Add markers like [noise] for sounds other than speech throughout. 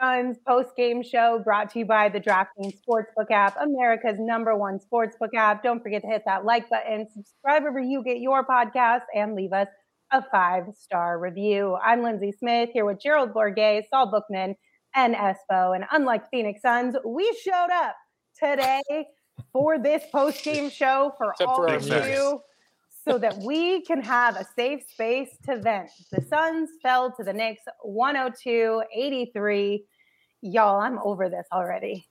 Suns post game show brought to you by the DraftKings Sportsbook app, America's number one sportsbook app. Don't forget to hit that like button, subscribe wherever you get your podcast, and leave us a five star review. I'm Lindsay Smith here with Gerald Bourguet, Saul Bookman, and Espo. And unlike Phoenix Suns, we showed up today for this post game show for Except all for of you so that we can have a safe space to vent. The Suns fell to the Knicks 102 83. Y'all, I'm over this already.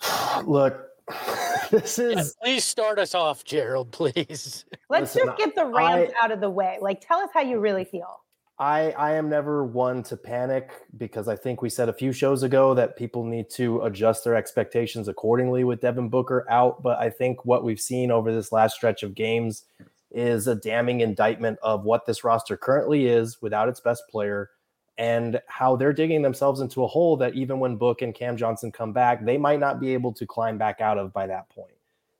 [sighs] Look, [laughs] this Yeah, is please start us off, Gerald, please. Let's Listen, just get the rant I- out of the way. Like, tell us how you really feel. I I am never one to panic because I think we said a few shows ago that people need to adjust their expectations accordingly with Devin Booker out. But I think what we've seen over this last stretch of games is a damning indictment of what this roster currently is without its best player and how they're digging themselves into a hole that even when Book and Cam Johnson come back, they might not be able to climb back out of by that point.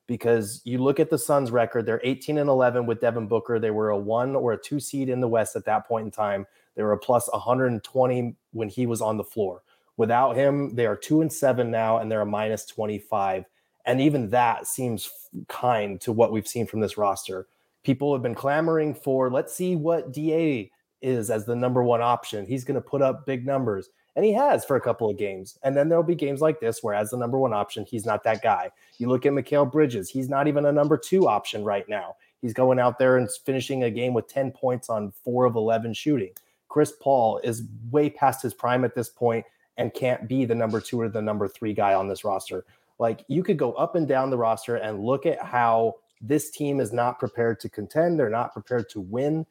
Because you look at the Suns record, they're 18 and 11 with Devin Booker. They were a one or a two seed in the West at that point in time. They were a plus 120 when he was on the floor. Without him, they are two and seven now, and they're a minus 25. And even that seems kind to what we've seen from this roster. People have been clamoring for, let's see what DA is as the number one option. He's going to put up big numbers. And he has for a couple of games. And then there'll be games like this where, as the number one option, he's not that guy. You look at Mikal Bridges, he's not even a number two option right now. He's going out there and finishing a game with 10 points on four of 11 shooting. Chris Paul is way past his prime at this point and can't be the number two or the number three guy on this roster. Like you could go up and down the roster and look at how this team is not prepared to contend. They're not prepared to win.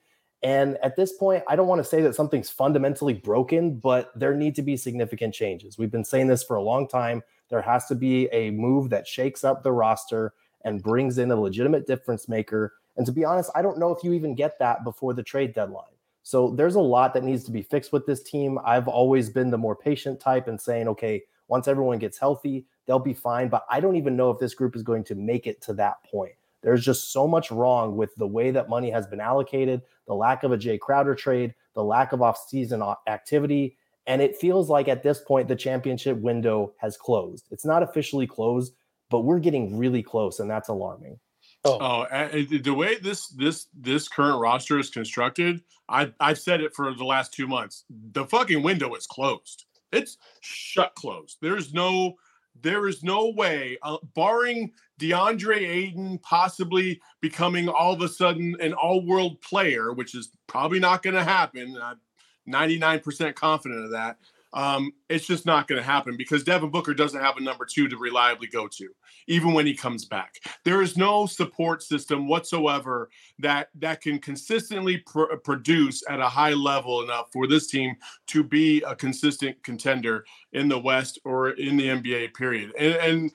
And at this point, I don't want to say that something's fundamentally broken, but there need to be significant changes. We've been saying this for a long time. There has to be a move that shakes up the roster and brings in a legitimate difference maker. And to be honest, I don't know if you even get that before the trade deadline. So there's a lot that needs to be fixed with this team. I've always been the more patient type and saying, okay, once everyone gets healthy, they'll be fine. But I don't even know if this group is going to make it to that point. There's just so much wrong with the way that money has been allocated, the lack of a Jae Crowder trade, the lack of off-season activity, and it feels like at this point the championship window has closed. It's not officially closed, but we're getting really close, and that's alarming. Oh, Oh, the way this this this current roster is constructed, I I've said it for the last two months. The fucking window is closed. It's shut closed. There's no there is no way, uh, barring DeAndre Ayton possibly becoming all of a sudden an all-world player, which is probably not going to happen. I'm 99% confident of that. Um, it's just not going to happen because Devin Booker doesn't have a number two to reliably go to, even when he comes back. There is no support system whatsoever that that can consistently pr- produce at a high level enough for this team to be a consistent contender in the West or in the NBA. Period. And, and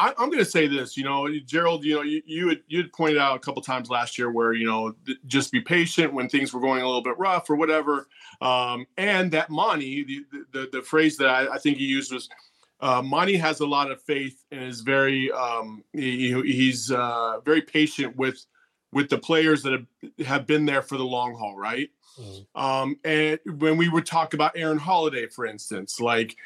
I, I'm going to say this, you know, Gerald, you know, you you had, you had pointed out a couple times last year where you know th- just be patient when things were going a little bit rough or whatever, um, and that Monty, the, the the phrase that I, I think he used was, uh, Monty has a lot of faith and is very um, he, he's uh, very patient with with the players that have, have been there for the long haul, right? Um, and when we would talk about Aaron Holiday, for instance, like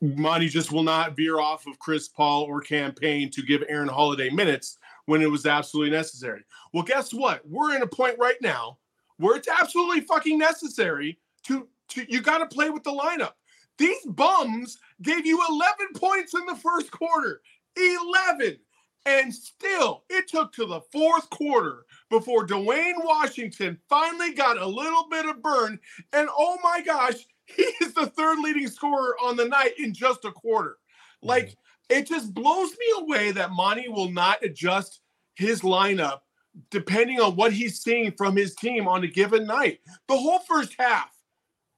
Monty just will not veer off of Chris Paul or Cam Payne to give Aaron Holiday minutes when it was absolutely necessary. Well, guess what? We're in a point right now where it's absolutely fucking necessary to, to you got to play with the lineup. These bums gave you 11 points in the first quarter. 11. And still, it took to the fourth quarter before Duane Washington finally got a little bit of burn. And oh my gosh, he is the third leading scorer on the night in just a quarter. Like, It just blows me away that Monty will not adjust his lineup depending on what he's seeing from his team on a given night. The whole first half,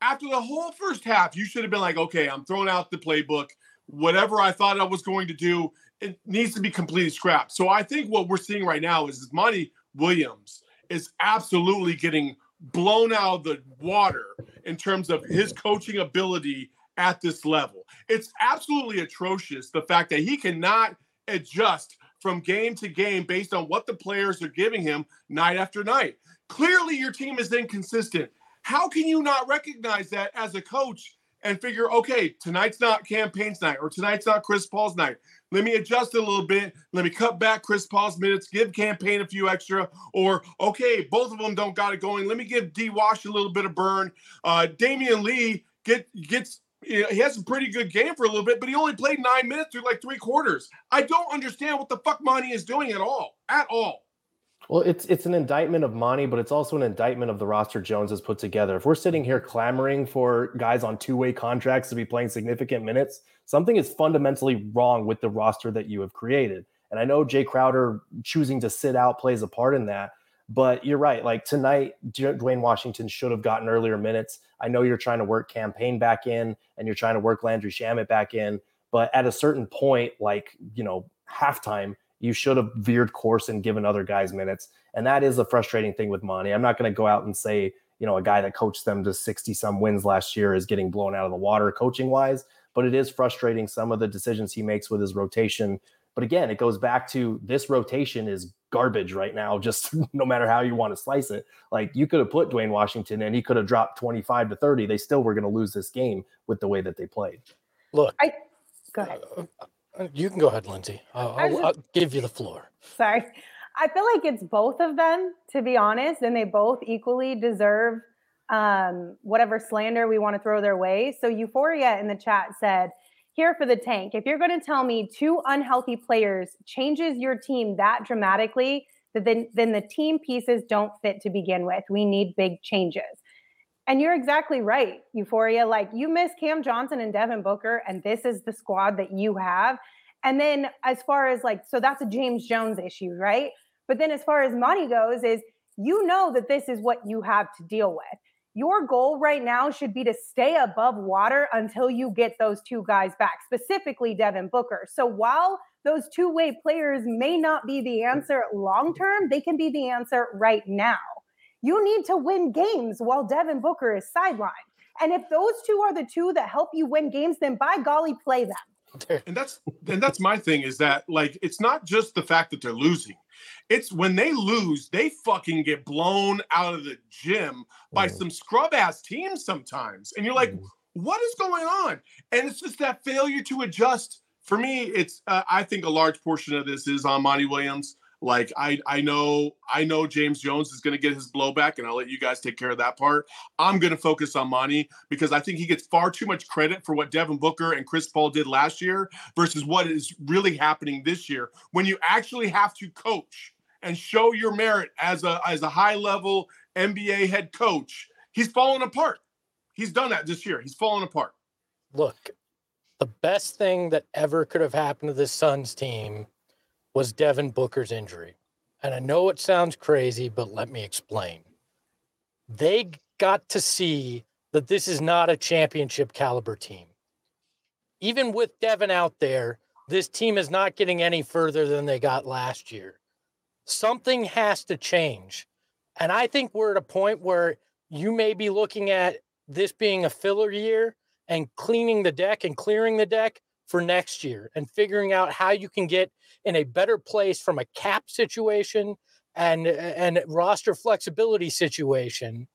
after the whole first half, you should have been like, okay, I'm throwing out the playbook. Whatever I thought I was going to do, it needs to be completely scrapped. So I think what we're seeing right now is Monty Williams is absolutely getting blown out of the water in terms of his coaching ability at this level. It's absolutely atrocious the fact that he cannot adjust from game to game based on what the players are giving him night after night. Clearly, your team is inconsistent. How can you not recognize that as a coach and figure, okay, tonight's not Cam Payne's night or tonight's not Chris Paul's night? Let me adjust a little bit. Let me cut back Chris Paul's minutes, give Cam Payne a few extra. Or, okay, both of them don't got it going. Let me give D Wash a little bit of burn. Uh, Damion Lee get gets you know, he has a pretty good game for a little bit, but he only played nine minutes through like three quarters. I don't understand what the fuck Monty is doing at all. At all. Well, it's it's an indictment of Monty, but it's also an indictment of the roster Jones has put together. If we're sitting here clamoring for guys on two-way contracts to be playing significant minutes, something is fundamentally wrong with the roster that you have created. And I know Jae Crowder choosing to sit out plays a part in that, but you're right. Like tonight, Duane Washington should have gotten earlier minutes. I know you're trying to work Cam Payne back in and you're trying to work Landry Shamet back in, but at a certain point, like you know, halftime, you should have veered course and given other guys minutes. And that is a frustrating thing with Monty. I'm not going to go out and say, you know, a guy that coached them to 60 some wins last year is getting blown out of the water coaching wise, but it is frustrating some of the decisions he makes with his rotation. But again, it goes back to this rotation is garbage right now, just [laughs] no matter how you want to slice it. Like you could have put Duane Washington and he could have dropped 25 to 30. They still were going to lose this game with the way that they played. Look, I go ahead. Uh, you can go ahead, Lindsay. I'll, I'll, just, I'll give you the floor. Sorry. I feel like it's both of them, to be honest, and they both equally deserve um, whatever slander we want to throw their way. So, Euphoria in the chat said, Here for the tank. If you're going to tell me two unhealthy players changes your team that dramatically, then, then the team pieces don't fit to begin with. We need big changes. And you're exactly right, Euphoria. Like you miss Cam Johnson and Devin Booker, and this is the squad that you have. And then as far as like, so that's a James Jones issue, right? But then as far as money goes, is you know that this is what you have to deal with. Your goal right now should be to stay above water until you get those two guys back, specifically Devin Booker. So while those two way players may not be the answer long term, they can be the answer right now. You need to win games while Devin Booker is sidelined. And if those two are the two that help you win games, then by golly, play them. And that's and that's my thing is that like it's not just the fact that they're losing. It's when they lose, they fucking get blown out of the gym by mm. some scrub ass teams sometimes. And you're like, mm. what is going on? And it's just that failure to adjust. For me, it's uh, I think a large portion of this is on Monty Williams. Like I I know I know James Jones is going to get his blowback, and I'll let you guys take care of that part. I'm going to focus on Monty because I think he gets far too much credit for what Devin Booker and Chris Paul did last year versus what is really happening this year. When you actually have to coach and show your merit as a as a high level NBA head coach, he's fallen apart. He's done that this year. He's fallen apart. Look, the best thing that ever could have happened to this Suns team was Devin Booker's injury. And I know it sounds crazy, but let me explain. They got to see that this is not a championship caliber team. Even with Devin out there, this team is not getting any further than they got last year. Something has to change. And I think we're at a point where you may be looking at this being a filler year and cleaning the deck and clearing the deck for next year and figuring out how you can get in a better place from a cap situation and and roster flexibility situation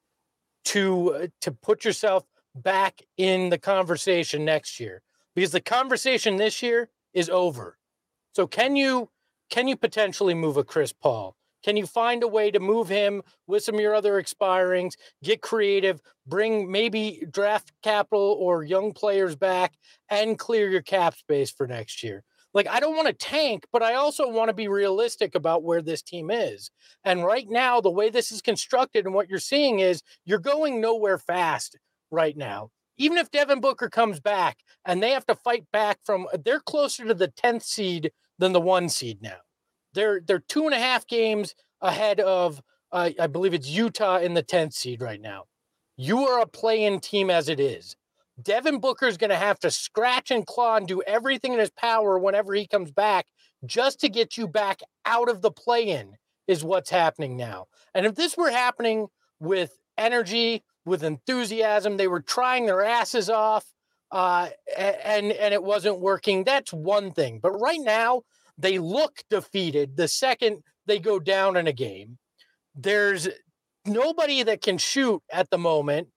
to to put yourself back in the conversation next year because the conversation this year is over. So can you can you potentially move a Chris Paul? Can you find a way to move him with some of your other expirings, get creative, bring maybe draft capital or young players back and clear your cap space for next year? Like, I don't want to tank, but I also want to be realistic about where this team is. And right now, the way this is constructed and what you're seeing is you're going nowhere fast right now. even if Devin Booker comes back and they have to fight back from, they're closer to the 10th seed than the one seed now. They're they're two and a half games ahead of, uh, I believe it's Utah in the 10th seed right now. You are a play-in team as it is. Devin Booker is going to have to scratch and claw and do everything in his power whenever he comes back just to get you back out of the play-in is what's happening now. And if this were happening with energy, with enthusiasm, they were trying their asses off, uh, and and it wasn't working. That's one thing. But right now, they look defeated the second they go down in a game. There's nobody that can shoot at the moment.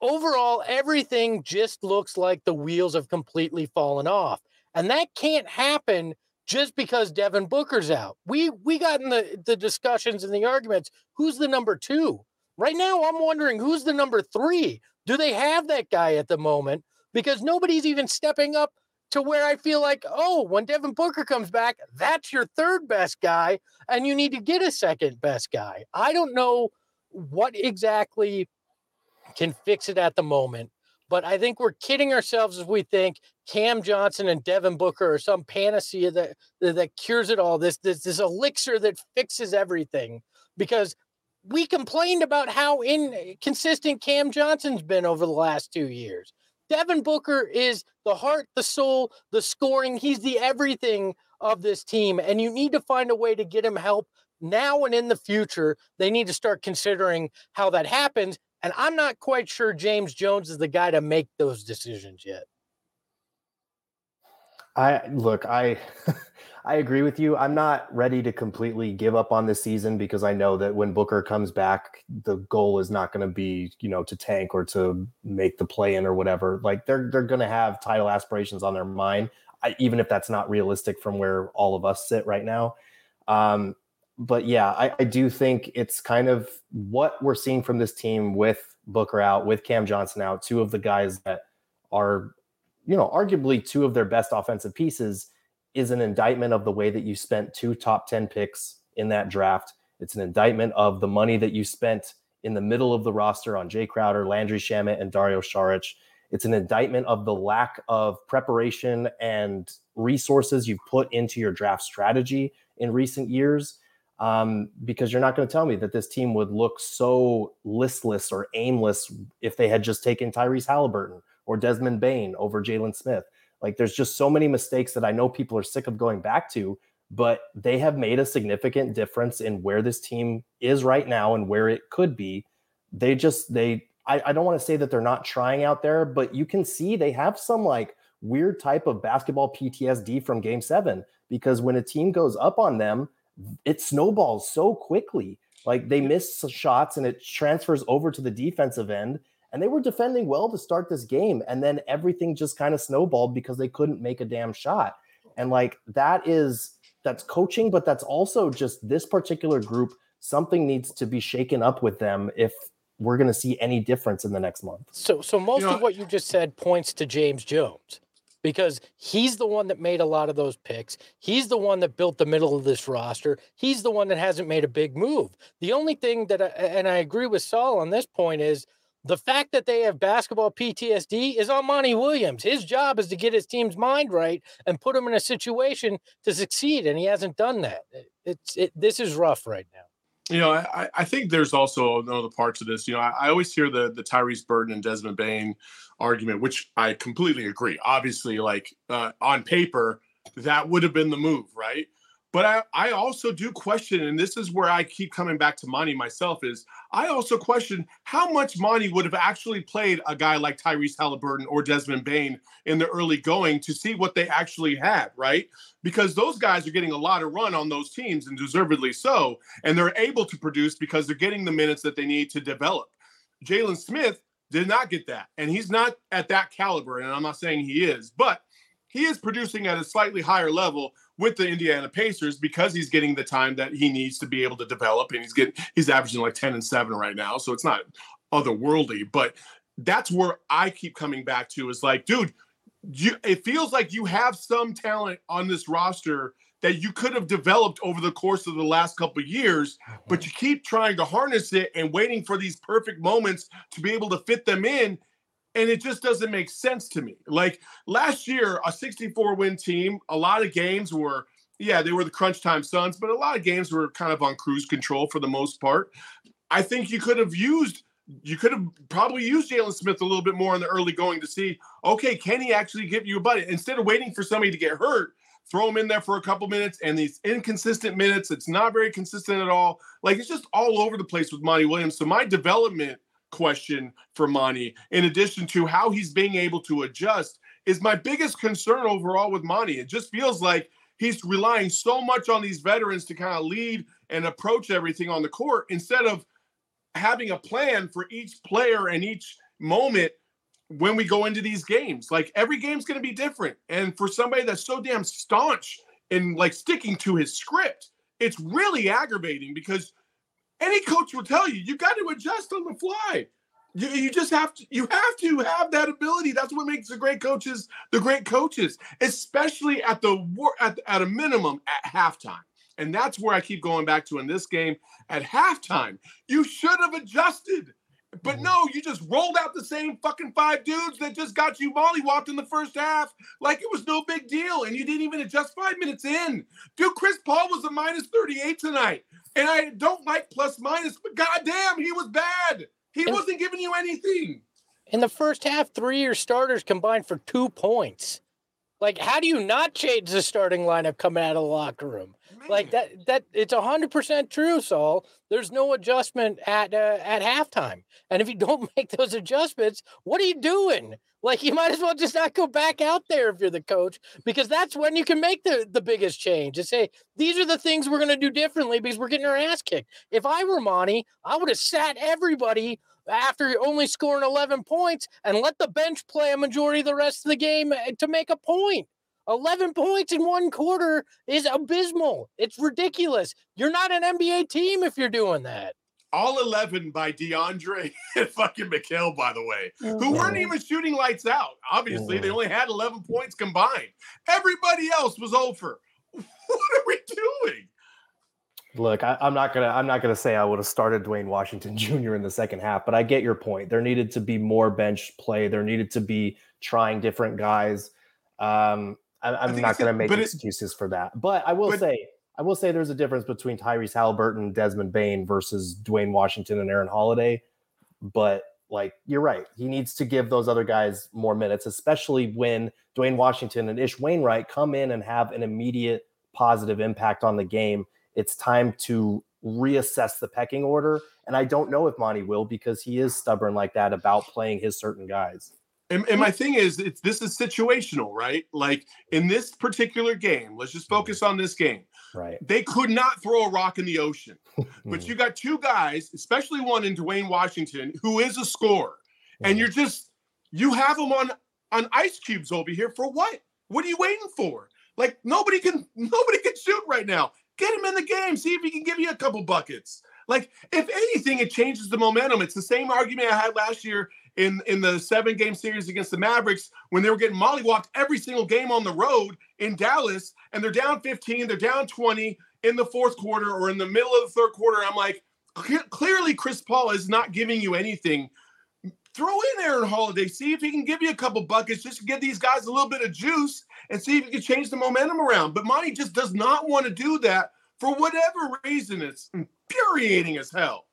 Overall, everything just looks like the wheels have completely fallen off. And that can't happen just because Devin Booker's out. We we got in the, the discussions and the arguments. Who's the number two? Right now, I'm wondering who's the number three. Do they have that guy at the moment? Because nobody's even stepping up to where I feel like, oh, when Devin Booker comes back, that's your third best guy, and you need to get a second best guy. I don't know what exactly can fix it at the moment. But I think we're kidding ourselves if we think Cam Johnson and Devin Booker are some panacea that that cures it all. This this this elixir that fixes everything. Because we complained about how inconsistent Cam Johnson's been over the last two years. Devin Booker is the heart, the soul, the scoring. He's the everything of this team. And you need to find a way to get him help now and in the future. They need to start considering how that happens. And I'm not quite sure James Jones is the guy to make those decisions yet. I look, I [laughs] I agree with you. I'm not ready to completely give up on this season because I know that when Booker comes back, the goal is not going to be, you know, to tank or to make the play in or whatever. Like they're they're going to have title aspirations on their mind, I, even if that's not realistic from where all of us sit right now. Um, but yeah, I, I do think it's kind of what we're seeing from this team with Booker out, with Cam Johnson out, two of the guys that are, you know, arguably two of their best offensive pieces is an indictment of the way that you spent two top 10 picks in that draft. It's an indictment of the money that you spent in the middle of the roster on Jae Crowder, Landry Shamet, and Dario Saric. It's an indictment of the lack of preparation and resources you've put into your draft strategy in recent years um, because you're not going to tell me that this team would look so listless or aimless if they had just taken Tyrese Halliburton or Desmond Bane over Jalen Smith. Like there's just so many mistakes that I know people are sick of going back to, but they have made a significant difference in where this team is right now and where it could be. They just they I, I don't want to say that they're not trying out there, but you can see they have some like weird type of basketball PTSD from game seven because when a team goes up on them, it snowballs so quickly. Like they miss shots and it transfers over to the defensive end. And they were defending well to start this game. And then everything just kind of snowballed because they couldn't make a damn shot. And like that is that's coaching, but that's also just this particular group. Something needs to be shaken up with them if we're going to see any difference in the next month. So, so most you know, of what you just said points to James Jones because he's the one that made a lot of those picks. He's the one that built the middle of this roster. He's the one that hasn't made a big move. The only thing that, I, and I agree with Saul on this point, is the fact that they have basketball PTSD is on Monty Williams. His job is to get his team's mind right and put him in a situation to succeed, and he hasn't done that. It's it, this is rough right now you know, I, I think there's also another parts of this. You know, I, I, always hear the the Tyrese Burton and Desmond Bane argument, which I completely agree. Obviously, like uh, on paper, that would have been the move, right? But I, I also do question, and this is where I keep coming back to Monty myself, is I also question how much Monty would have actually played a guy like Tyrese Halliburton or Desmond Bane in the early going to see what they actually had, right? Because those guys are getting a lot of run on those teams and deservedly so. And they're able to produce because they're getting the minutes that they need to develop. Jalen Smith did not get that. And he's not at that caliber. And I'm not saying he is, but he is producing at a slightly higher level with the Indiana Pacers because he's getting the time that he needs to be able to develop, and he's getting he's averaging like ten and seven right now, so it's not otherworldly. But that's where I keep coming back to is like, dude, you it feels like you have some talent on this roster that you could have developed over the course of the last couple years, but you keep trying to harness it and waiting for these perfect moments to be able to fit them in and it just doesn't make sense to me. Like last year, a 64 win team, a lot of games were, yeah, they were the crunch time Suns, but a lot of games were kind of on cruise control for the most part. I think you could have used, you could have probably used Jalen Smith a little bit more in the early going to see, okay, can he actually give you a buddy instead of waiting for somebody to get hurt? Throw him in there for a couple minutes and these inconsistent minutes. It's not very consistent at all. Like it's just all over the place with Monty Williams. So my development question for Monty, in addition to how he's being able to adjust, is my biggest concern overall with Monty. It just feels like he's relying so much on these veterans to kind of lead and approach everything on the court instead of having a plan for each player and each moment when we go into these games. Like every game's going to be different. And for somebody that's so damn staunch in like sticking to his script, it's really aggravating because any coach will tell you you got to adjust on the fly. You, you just have to you have to have that ability. That's what makes the great coaches the great coaches, especially at the at, at a minimum at halftime. And that's where I keep going back to in this game. At halftime, you should have adjusted. But mm-hmm. no, you just rolled out the same fucking five dudes that just got you mollywopped in the first half like it was no big deal. And you didn't even adjust five minutes in. Dude, Chris Paul was a minus 38 tonight. And I don't like plus minus, but goddamn, he was bad. He and wasn't giving you anything. In the first half, three of your starters combined for two points. Like, how do you not change the starting lineup coming out of the locker room? Man. Like that, that it's a hundred percent true, Saul. There's no adjustment at uh, at halftime, and if you don't [laughs] make those adjustments, what are you doing? Like you might as well just not go back out there if you're the coach, because that's when you can make the, the biggest change and say, these are the things we're gonna do differently because we're getting our ass kicked. If I were Monty, I would have sat everybody after only scoring 11 points and let the bench play a majority of the rest of the game eh, to make a point. 11 points in one quarter is abysmal. It's ridiculous. You're not an NBA team if you're doing that all 11 by DeAndre [laughs] and fucking Mikal, by the way, who weren't even shooting lights out. Obviously, they only had 11 points combined. Everybody else was over. [laughs] What are we doing? Look, I, am not gonna. I'm not gonna say I would have started Duane Washington [laughs] Jr. in the second half, but I get your point. There needed to be more bench play. There needed to be trying different guys. Um, I, am not gonna make excuses it, for that, but I will but, say I will say there's a difference between Tyrese Halliburton, Desmond Bane versus Duane Washington and Aaron Holiday. But like you're right, he needs to give those other guys more minutes, especially when Duane Washington and Ish Wainwright come in and have an immediate positive impact on the game. It's time to reassess the pecking order. And I don't know if Monty will because he is stubborn like that about playing his certain guys. And, and, my thing is, it's this is situational, right? Like in this particular game, let's just mm-hmm. focus on this game. Right. They could not throw a rock in the ocean. [laughs] but mm. you got two guys, especially one in Duane Washington, who is a scorer. And mm. you're just you have them on on ice cubes over here for what? What are you waiting for? Like nobody can [laughs] nobody can shoot right now. Get him in the game. See if he can give you a couple buckets. Like if anything, it changes the momentum. It's the same argument I had last year in in the seven game series against the Mavericks when they were getting mollywalked every single game on the road in Dallas, and they're down 15, they're down 20 in the fourth quarter or in the middle of the third quarter. I'm like, clearly Chris Paul is not giving you anything. Throw in Aaron Holiday, see if he can give you a couple buckets just to give these guys a little bit of juice and see if you can change the momentum around. But Monty just does not want to do that for whatever reason. It's infuriating as hell.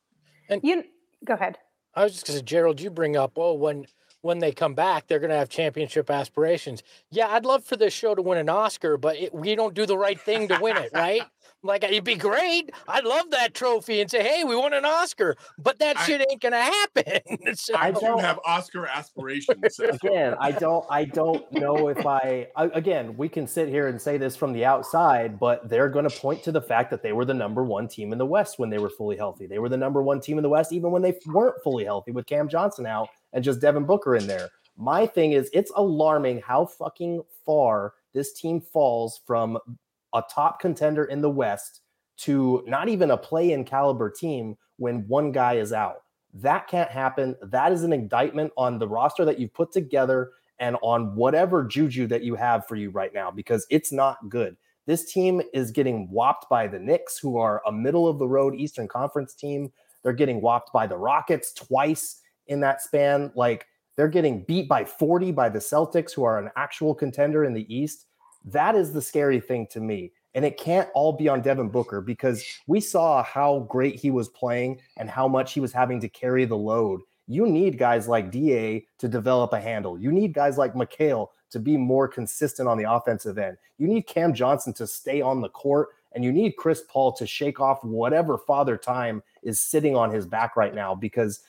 And you go ahead. I was just say, Gerald, you bring up, oh, when when they come back, they're going to have championship aspirations. Yeah, I'd love for this show to win an Oscar, but it, we don't do the right thing to win it, right? Like, it'd be great. I'd love that trophy and say, hey, we won an Oscar, but that I, shit ain't going to happen. [laughs] so, I don't have Oscar aspirations. [laughs] again, I don't, I don't know if I, I, again, we can sit here and say this from the outside, but they're going to point to the fact that they were the number one team in the West when they were fully healthy. They were the number one team in the West, even when they weren't fully healthy with Cam Johnson out and just Devin Booker in there. My thing is, it's alarming how fucking far this team falls from a top contender in the West to not even a play in caliber team when one guy is out. That can't happen. That is an indictment on the roster that you've put together and on whatever juju that you have for you right now because it's not good. This team is getting whopped by the Knicks, who are a middle of the road Eastern Conference team. They're getting whopped by the Rockets twice in that span. Like They're getting beat by 40 by the Celtics, who are an actual contender in the East. That is the scary thing to me. And it can't all be on Devin Booker because we saw how great he was playing and how much he was having to carry the load. You need guys like DA to develop a handle. You need guys like Mikal to be more consistent on the offensive end. You need Cam Johnson to stay on the court, and you need Chris Paul to shake off whatever father time is sitting on his back right now because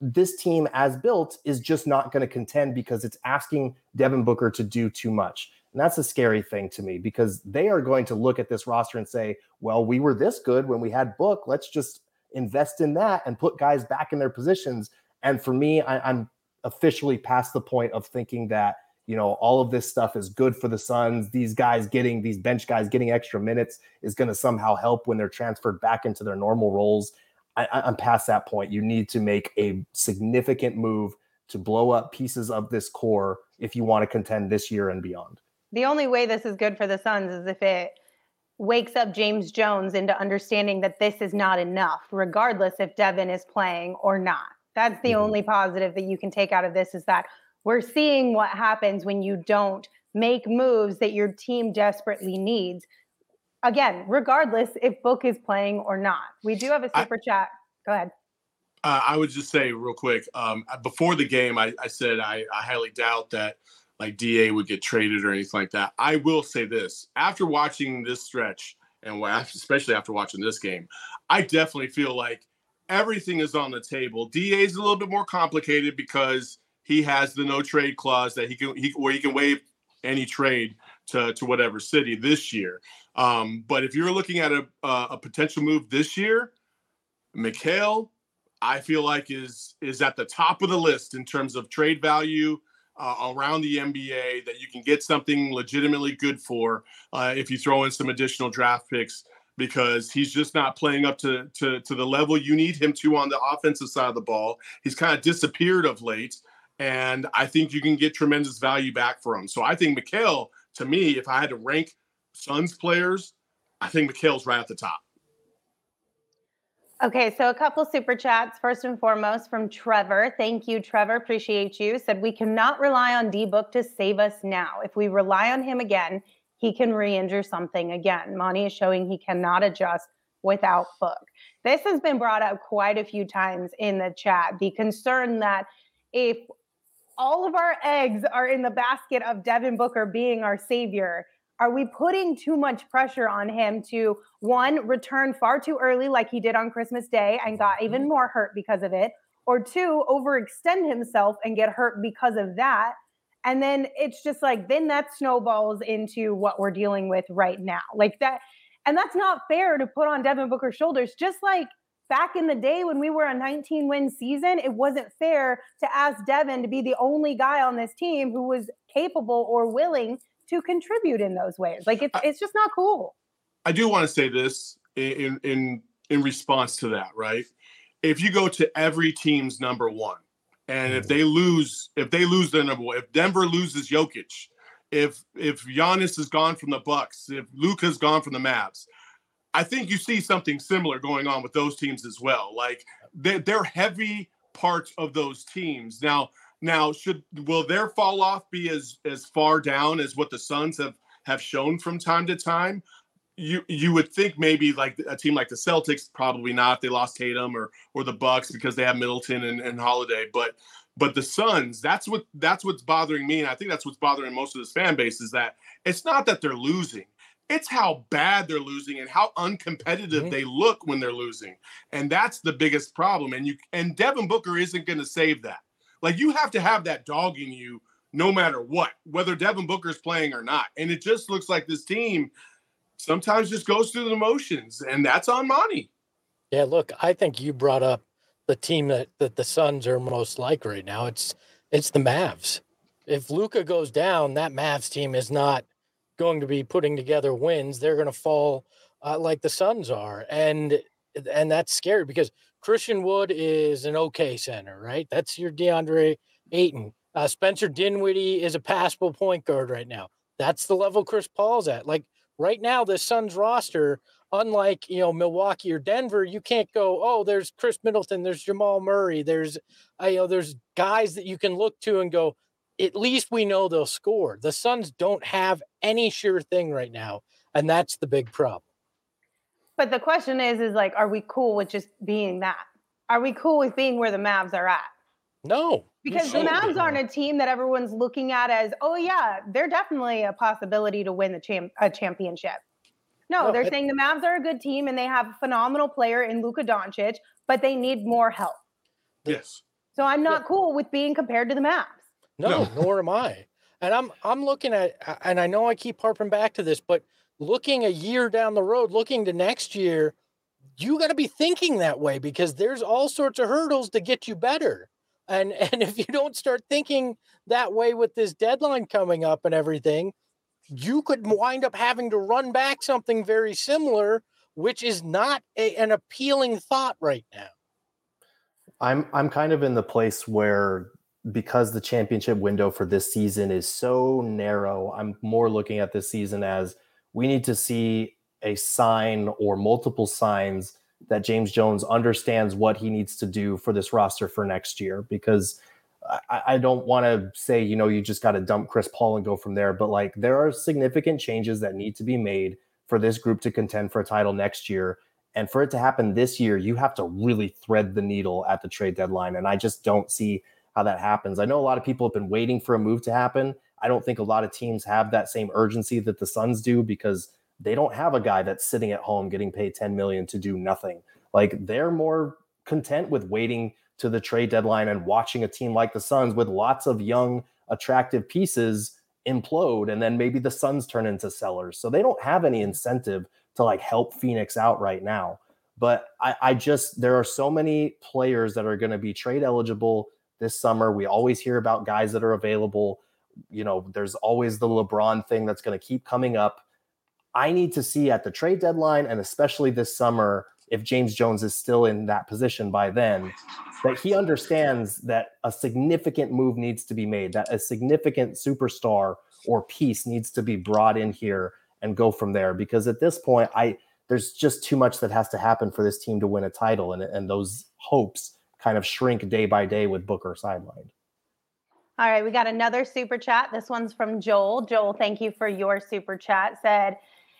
this team, as built, is just not going to contend because it's asking Devin Booker to do too much. And that's a scary thing to me because they are going to look at this roster and say, well, we were this good when we had Book. Let's just invest in that and put guys back in their positions. And for me, I, am officially past the point of thinking that, you know, all of this stuff is good for the Suns. These guys getting, these bench guys getting extra minutes is going to somehow help when they're transferred back into their normal roles. I, I'm past that point. You need to make a significant move to blow up pieces of this core if you want to contend this year and beyond the only way this is good for the Suns is if it wakes up James Jones into understanding that this is not enough, regardless if Devin is playing or not. That's the mm-hmm. only positive that you can take out of this is that we're seeing what happens when you don't make moves that your team desperately needs. Again, regardless if Book is playing or not. We do have a super I, chat. Go ahead. Uh, I would just say real quick um, before the game, I, I said I, I highly doubt that like DA would get traded or anything like that. I will say this after watching this stretch, and [laughs] especially after watching this game, I definitely feel like everything is on the table. DA is a little bit more complicated because he has the no trade clause that he can he where he can waive any trade to to whatever city this year. Um, but if you're looking at a a potential move this year, Mikal, I feel like is is at the top of the list in terms of trade value uh, around the NBA that you can get something legitimately good for uh, if you throw in some additional draft picks because he's just not playing up to, to, to the level you need him to on the offensive side of the ball. He's kind of disappeared of late, and I think you can get tremendous value back for him. So I think Mikal, to me, if I had to rank Suns players, I think Mikal's right at the top. Okay, so a couple super chats. First and foremost from Trevor. Thank you, Trevor. Appreciate you. Said we cannot rely on D Book to save us now. If we rely on him again, he can re-injure something again. Monty is showing he cannot adjust without Book. This has been brought up quite a few times in the chat. The concern that if all of our eggs are in the basket of Devin Booker being our savior, are we putting too much pressure on him to one return far too early like he did on Christmas Day and got even mm-hmm. more hurt because of it or two overextend himself and get hurt because of that? And then it's just like then that snowballs into what we're dealing with right now. Like that and that's not fair to put on Devin Booker's shoulders. Just like back in the day when we were a 19 win season it wasn't fair to ask Devin to be the only guy on this team who was capable or willing to contribute in those ways. Like it's it's just not cool. I do want to say this in in in response to that, right? If you go to every team's number one, and if mm-hmm. they lose, if they lose their number one, if Denver loses Jokic, if if Giannis is gone from the Bucks, if Luka's gone from the Mavs, I think you see something similar going on with those teams as well. Like they're, they're heavy parts of those teams. Now, now, should will their fall off be as as far down as what the Suns have have shown from time to time? You you would think maybe like a team like the Celtics, probably not. They lost Tatum or or the Bucks because they have Middleton and, and Holiday, but but the Suns, that's what that's what's bothering me, and I think that's what's bothering most of this fan base is that it's not that they're losing, it's how bad they're losing and how uncompetitive mm-hmm. they look when they're losing, and that's the biggest problem. And you and Devin Booker isn't going to save that. Like you have to have that dog in you no matter what, whether Devin Booker's playing or not. And it just looks like this team sometimes just goes through the motions, and that's on Monty. Yeah, look, I think you brought up the team that, that the Suns are most like right now. It's it's the Mavs. If Luka goes down, that Mavs team is not going to be putting together wins. They're going to fall uh, like the Suns are, and and that's scary because Christian Wood is an okay center, right? That's your DeAndre Ayton. Uh, Spencer Dinwiddie is a passable point guard right now. That's the level Chris Paul's at. Like right now, the Suns roster unlike you know Milwaukee or Denver, you can't go, oh, there's Khris Middleton, there's Jamal Murray, there's uh, you know, there's guys that you can look to and go, at least we know they'll score. The Suns don't have any sure thing right now, and that's the big problem. But the question is, is like, are we cool with just being that? Are we cool with being where the Mavs are at? No, because the Mavs aren't a team that everyone's looking at as, oh yeah, they're definitely a possibility to win the champ a championship. No, no they're saying the Mavs are a good team and they have a phenomenal player in Luka Doncic, but they need more help. Yes. So I'm not yeah. cool with being compared to the Mavs. No, no, nor am I. And I'm I'm looking at and I know I keep harping back to this, but looking a year down the road, looking to next year, you got to be thinking that way because there's all sorts of hurdles to get you better. And [laughs] and if you don't start thinking that way with this deadline coming up and everything, you could wind up having to run back something very similar, which is not a, an appealing thought right now. I'm I'm kind of in the place where because the championship window for this season is so narrow, I'm more looking at this season as we need to see a sign or multiple signs that James Jones understands what he needs to do for this roster for next year because I, I don't want to say, you know, you just got to dump Chris Paul and go from there. But like there are significant changes that need to be made for this group to contend for a title next year. And for it to happen this year, you have to really thread the needle at the trade deadline. And I just don't see how that happens. I know a lot of people have been waiting for a move to happen. I don't think a lot of teams have that same urgency that the Suns do because they don't have a guy that's sitting at home getting paid 10 million to do nothing. Like they're more content with waiting to the trade deadline and watching a team like the Suns with lots of young, attractive pieces implode and then maybe the Suns turn into sellers. So they don't have any incentive to like help Phoenix out right now. But I, I just there are so many players that are going to be trade eligible this summer. We always hear about guys that are available. You know, there's always the LeBron thing that's going to keep coming up. I need to see at the trade deadline and especially this summer if James Jones is still in that position by then that he understands that a significant move needs to be made, that a significant superstar or piece needs to be brought in here and go from there. Because at this point, I there's just too much that has to happen for this team to win a title, and, and those hopes kind of shrink day by day with Booker sidelined. All right, we got another super chat. This one's from Joel. Joel, thank you for your super chat. Said,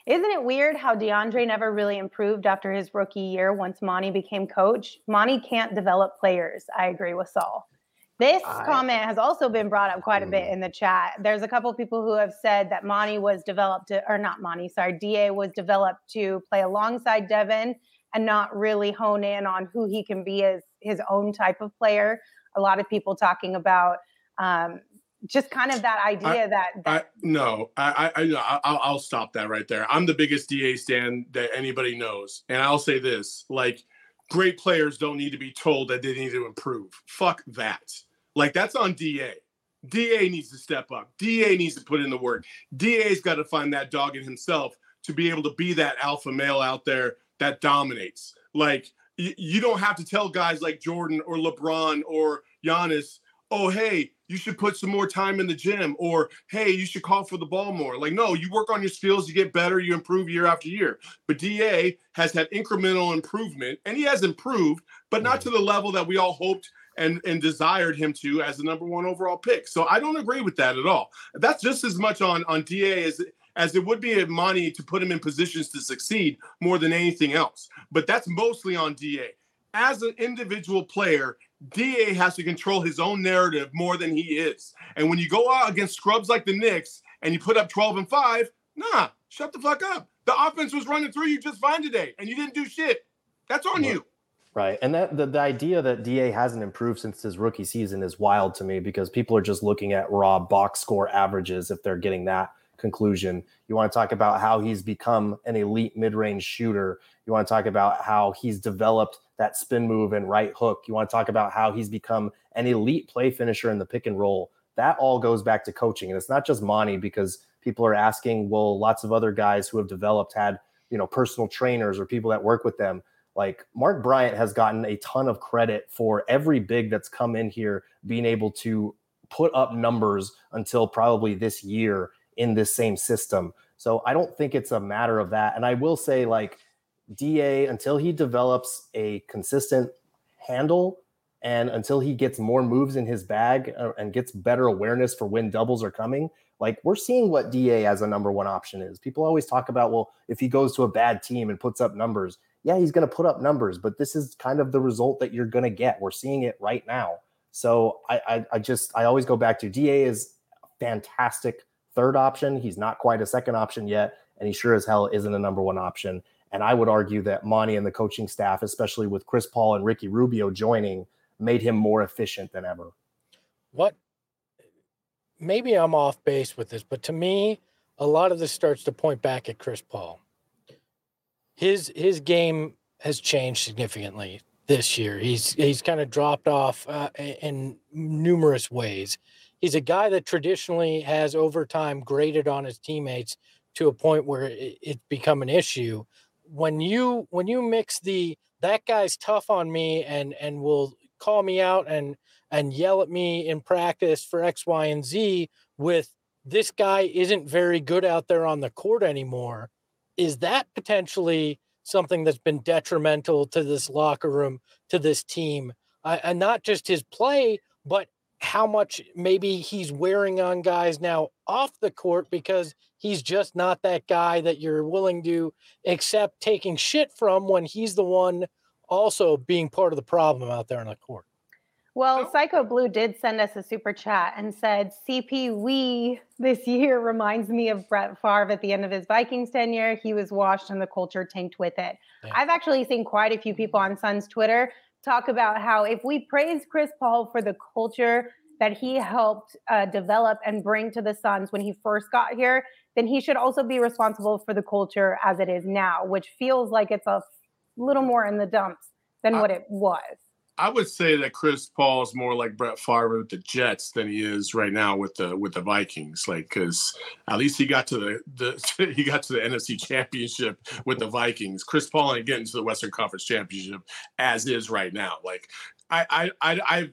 isn't it weird how DeAndre never really improved after his rookie year once Monty became coach? Monty can't develop players. I agree with Saul. This I, comment has also been brought up quite a bit mm. in the chat. There's a couple of people who have said that Monty was developed to, or not Monty, sorry, DA was developed to play alongside Devin and not really hone in on who he can be as his own type of player. A lot of people talking about um, just kind of that idea I, that, that, I, no, I, I, I, I'll stop that right there. I'm the biggest DA stand that anybody knows, and I'll say this: like, great players don't need to be told that they need to improve. Fuck that. Like, that's on DA. DA needs to step up. DA needs to put in the work. DA's got to find that dog in himself to be able to be that alpha male out there that dominates. Like, you don't have to tell guys like Jordan or LeBron or Giannis, oh, hey, you should put some more time in the gym or hey you should call for the ball more. Like no you work on your skills you get better you improve year after year. But da has had incremental improvement and he has improved but not mm-hmm. to the level that we all hoped and and desired him to as the number one overall pick. So i don't agree with that at all. That's just as much on on da as as it would be at Monty to put him in positions to succeed more than anything else. But that's mostly on da as an individual player, DA has to control his own narrative more than he is. And when you go out against scrubs like the Knicks and you put up 12 and 5, nah, shut the fuck up. The offense was running through you just fine today and you didn't do shit. That's on you. Right. And that the, the idea that DA hasn't improved since his rookie season is wild to me because people are just looking at raw box score averages if they're getting that conclusion. You want to talk about how he's become an elite mid-range shooter. You want to talk about how he's developed that spin move and right hook. You want to talk about how he's become an elite play finisher in the pick and roll. That all goes back to coaching. And it's not just Monty because people are asking, well, lots of other guys who have developed had, you know, personal trainers or people that work with them. Like Mark Bryant has gotten a ton of credit for every big that's come in here being able to put up numbers until probably this year in this same system. So I don't think it's a matter of that. And I will say, like, Da until he develops a consistent handle and until he gets more moves in his bag uh, and gets better awareness for when doubles are coming. Like we're seeing what Da as a number one option is. People always talk about, well, if he goes to a bad team and puts up numbers, yeah, he's going to put up numbers, but this is kind of the result that you're going to get. We're seeing it right now. So I, I, I just, I always go back to Da is fantastic third option. He's not quite a second option yet, and he sure as hell isn't a number one option. And I would argue that Monty and the coaching staff, especially with Chris Paul and Ricky Rubio joining, made him more efficient than ever. What? Maybe I'm off base with this, but to me, a lot of this starts to point back at Chris Paul. His his game has changed significantly this year. He's he's kind of dropped off uh, in numerous ways. He's a guy that traditionally has over time graded on his teammates to a point where it, it's become an issue. When you when you mix the that guy's tough on me and and will call me out and and yell at me in practice for X, Y, and Z with this guy isn't very good out there on the court anymore. Is that potentially something that's been detrimental to this locker room, to this team, uh, and not just his play, but how much maybe he's wearing on guys now off the court because he's just not that guy that you're willing to accept taking shit from when he's the one also being part of the problem out there on the court. Well, oh. Psycho Blue did send us a super chat and said, CP we this year reminds me of Brett Favre at the end of his Vikings tenure. He was washed and the culture tanked with it. Yeah. I've actually seen quite a few people on Suns Twitter talk about how if we praise Chris Paul for the culture that he helped uh, develop and bring to the Suns when he first got here, then he should also be responsible for the culture as it is now, which feels like it's a little more in the dumps than what it was. I would say that Chris Paul is more like Brett Favre with the Jets than he is right now with the with the Vikings. Like, because at least he got to the, the [laughs] he got to the NFC Championship with the Vikings. Chris Paul ain't getting to the Western Conference Championship as is right now. Like, I I I, I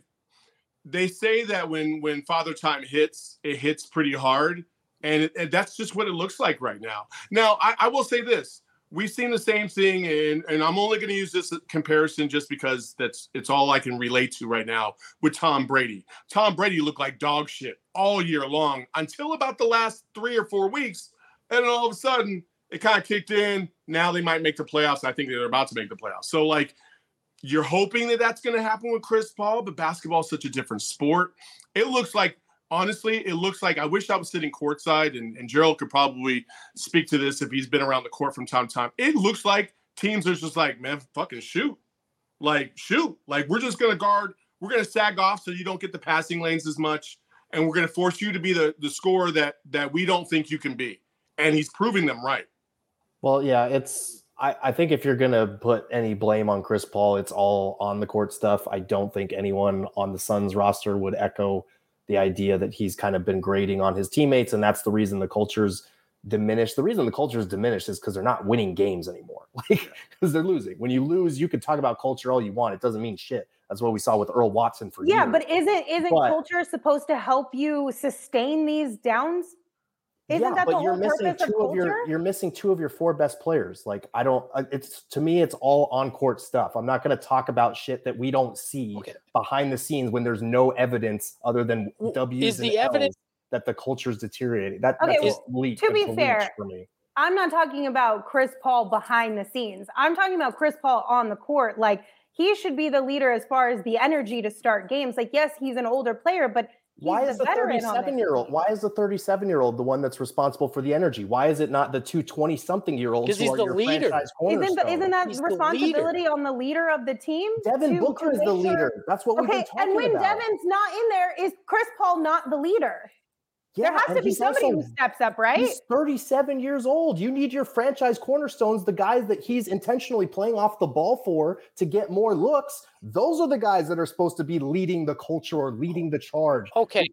they say that when when Father Time hits, it hits pretty hard, and, it, and that's just what it looks like right now. Now, I, I will say this. We've seen the same thing and and i'm only going to use this comparison just because that's it's all i can relate to right now with tom brady. Tom brady looked like dog shit all year long until about the last three or four weeks and all of a sudden it kind of kicked in. Now they might make the playoffs. I think they're about to make the playoffs. So like you're hoping that that's going to happen with chris paul but basketball is such a different sport it looks like honestly, it looks like I wish I was sitting courtside, and, and Gerald could probably speak to this if he's been around the court from time to time. It looks like teams are just like, man, fucking shoot. Like, shoot. Like, we're just going to guard, we're going to sag off so you don't get the passing lanes as much. And we're going to force you to be the, the scorer that that we don't think you can be. And he's proving them right. Well, yeah, it's I, I think if you're gonna put any blame on Chris Paul, it's all on the court stuff. I don't think anyone on the Suns roster would echo the idea that he's kind of been grading on his teammates, and that's the reason the culture's diminished. The reason the culture's diminished is because they're not winning games anymore. [laughs] Like because they're losing. When you lose, you can talk about culture all you want. It doesn't mean shit. That's what we saw with Earl Watson for yeah, years. but isn't isn't but, culture supposed to help you sustain these downs? Isn't yeah, that but you're missing two of, of your you're missing two of your four best players. Like I don't uh, it's to me it's all on court stuff. I'm not going to talk about shit that we don't see okay. behind the scenes when there's no evidence other than W's is the evidence that the culture is deteriorating. That okay, that's well, leap, to be fair for me. I'm not talking about Chris Paul behind the scenes. I'm talking about Chris Paul on the court like he should be the leader as far as the energy to start games. Like yes, he's an older player, but why is the 37 year old why is the 37 year old the one that's responsible for the energy why is it not the two 20 something year olds who he's the leader isn't, the, isn't that he's responsibility on the leader of the team devin to, booker to is the leader sure? that's what we're talking about. okay and when about. devin's not in there is chris paul not the leader yeah, there has to be somebody also, who steps up, right? He's 37 years old. You need your franchise cornerstones, the guys that he's intentionally playing off the ball for to get more looks. Those are the guys that are supposed to be leading the culture or leading the charge. Okay.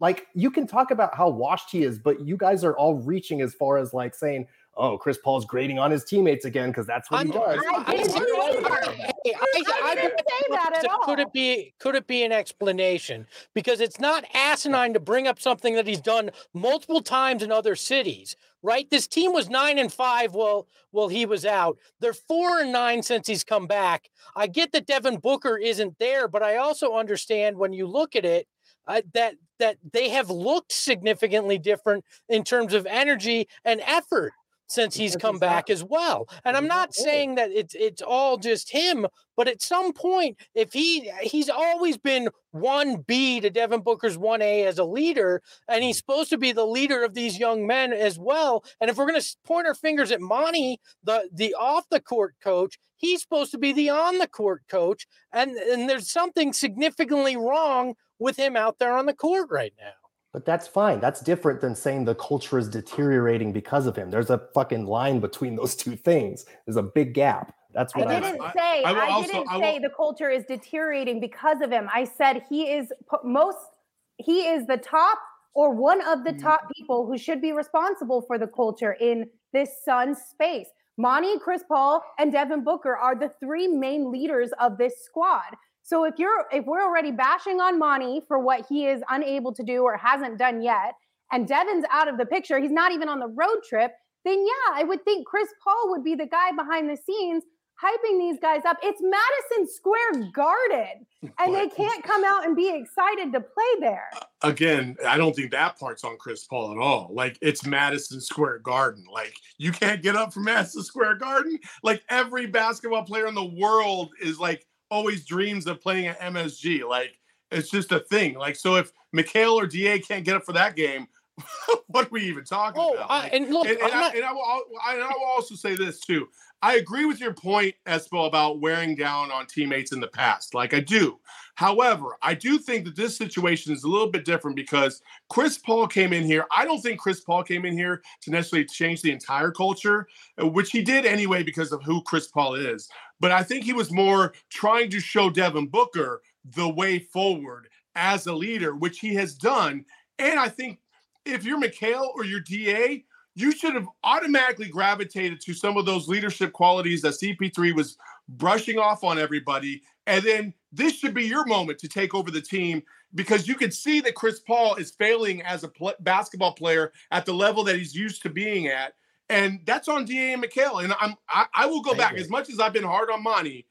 Like you can talk about how washed he is, but you guys are all reaching as far as like saying, oh, Chris Paul's grading on his teammates again because that's what I'm- he does. I didn't say that. Hey, I, I didn't say that at all. Could it be? Could it be an explanation? Because it's not asinine to bring up something that he's done multiple times in other cities, right? This team was nine and five while while he was out. They're four and nine since he's come back. I get that Devin Booker isn't there, but I also understand when you look at it uh, that that they have looked significantly different in terms of energy and effort since he's come back as well. And I'm not saying that it's it's all just him, but at some point, if he he's always been one B to Devin Booker's one A as a leader, and he's supposed to be the leader of these young men as well. And if we're going to point our fingers at Monty, the the off the court coach, he's supposed to be the on the court coach, and and there's something significantly wrong with him out there on the court right now. But that's fine. That's different than saying the culture is deteriorating because of him. There's a fucking line between those two things. There's a big gap. That's what I I, didn't I- say. I will I, also- didn't I will- say the culture is deteriorating because of him. I said he is most. He is the top or one of the Mm. top people who should be responsible for the culture in this Suns space. Monty, Chris Paul, and Devin Booker are the three main leaders of this squad. So if you're if we're already bashing on Monty for what he is unable to do or hasn't done yet, and Devin's out of the picture, he's not even on the road trip, then yeah, I would think Chris Paul would be the guy behind the scenes hyping these guys up. It's Madison Square Garden, and they can't come out and be excited to play there. again, I don't think that part's on Chris Paul at all. Like it's Madison Square Garden. Like you can't get up from Madison Square Garden. Like every basketball player in the world is like always dreams of playing at MSG. Like it's just a thing. Like so if Mikal or Da can't get up for that game, [laughs] what are we even talking Oh, about? I, Like, and look, and, and I'm I, and I will, I, I will also say this too. I agree with your point, Espo, about wearing down on teammates in the past. Like I do. However, I do think that this situation is a little bit different because Chris Paul came in here. I don't think Chris Paul came in here to necessarily change the entire culture, which he did anyway because of who Chris Paul is. But I think he was more trying to show Devin Booker the way forward as a leader, which he has done. And I think if you're Mikal or you're DA, you should have automatically gravitated to some of those leadership qualities that CP3 was brushing off on everybody. And then this should be your moment to take over the team because you can see that Chris Paul is failing as a pl- basketball player at the level that he's used to being at. And that's on DA and Mikal. And I'm I, I will go I back agree. as much as I've been hard on Monty.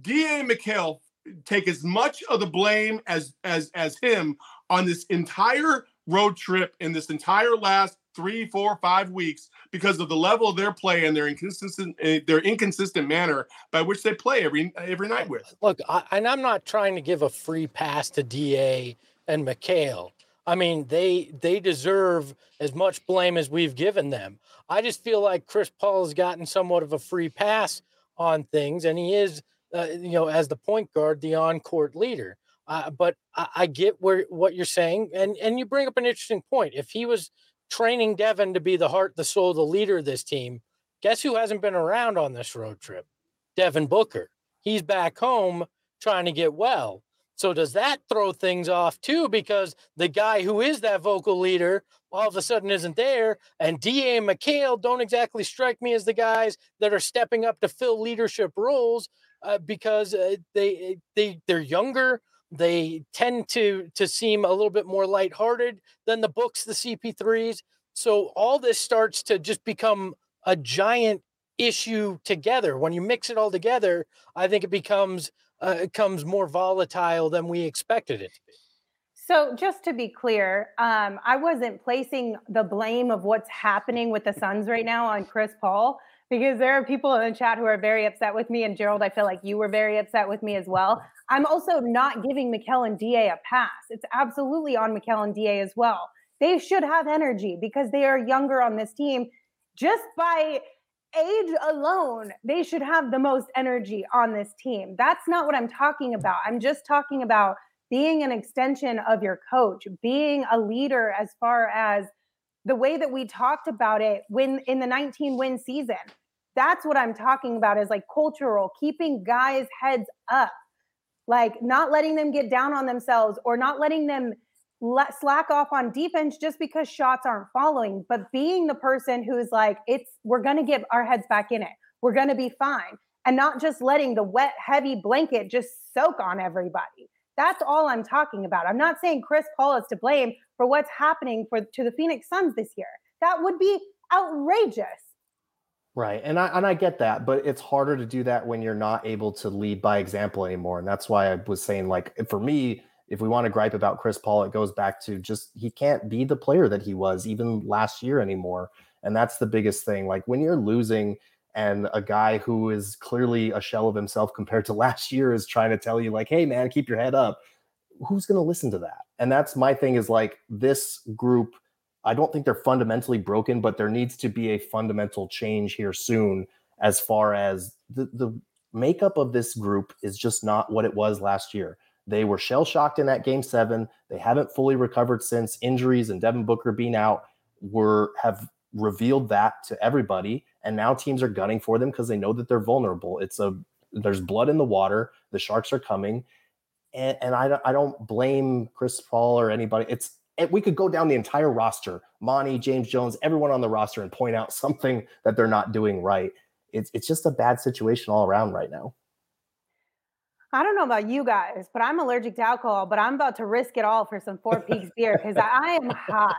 DA and Mikhail take as much of the blame as as as him on this entire road trip in this entire last three, four, five weeks because of the level of their play and their inconsistent uh, their inconsistent manner by which they play every every night with. look, I, and I'm not trying to give a free pass to Da and Mikal. I mean, they they deserve as much blame as we've given them. I just feel like Chris Paul has gotten somewhat of a free pass on things, and he is, uh, you know, as the point guard, the on-court leader. Uh, but I, I get where what you're saying, and and you bring up an interesting point. If he was training Devin to be the heart, the soul, the leader of this team, guess who hasn't been around on this road trip? Devin Booker. He's back home trying to get well. So does that throw things off too? Because the guy who is that vocal leader all of a sudden isn't there, and Da Mikal don't exactly strike me as the guys that are stepping up to fill leadership roles uh, because uh, they they they're younger. They tend to to seem a little bit more lighthearted than the books, the CP3s. So all this starts to just become a giant issue together. When you mix it all together, I think it becomes uh, it becomes more volatile than we expected it to be. So, just to be clear, um, I wasn't placing the blame of what's happening with the Suns right now on Chris Paul because there are people in the chat who are very upset with me. And Gerald, I feel like you were very upset with me as well. I'm also not giving Mikal and DA a pass. It's absolutely on Mikal and DA as well. They should have energy because they are younger on this team. Just by age alone, they should have the most energy on this team. That's not what I'm talking about. I'm just talking about being an extension of your coach, being a leader as far as the way that we talked about it when in the 19 win season. That's what I'm talking about is like cultural, keeping guys' heads up, like not letting them get down on themselves or not letting them let, slack off on defense just because shots aren't following, but being the person who's like, it's we're to get our heads back in it. We're to be fine, and not just letting the wet, heavy blanket just soak on everybody. That's all I'm talking about. I'm not saying Chris Paul is to blame for what's happening for to the Phoenix Suns this year. That would be outrageous. Right. And I and I get that, but it's harder to do that when you're not able to lead by example anymore. And that's why I was saying like for me, if we want to gripe about Chris Paul, it goes back to just he can't be the player that he was even last year anymore. And that's the biggest thing. Like when you're losing and a guy who is clearly a shell of himself compared to [laughs] last year is trying to tell you like, "Hey man, keep your head up." Who's going to listen to that? And that's my thing is like this group I don't think they're fundamentally broken, but there needs to be a fundamental change here soon as far as the, the makeup of this group is just not what it was last year. They were shell shocked in that game seven. They haven't fully recovered since injuries and Devin Booker being out were have revealed that to everybody. And now teams are gunning for them because they know that they're vulnerable. It's a there's blood in the water. The sharks are coming. And, and I, I don't blame Chris Paul or anybody. It's we could go down the entire roster, Monty, James Jones, everyone on the roster, and point out something that they're not doing right. It's it's just a bad situation all around right now. I don't know about you guys, but I'm allergic to alcohol, but I'm about to risk it all for some Four Peaks beer because I am hot,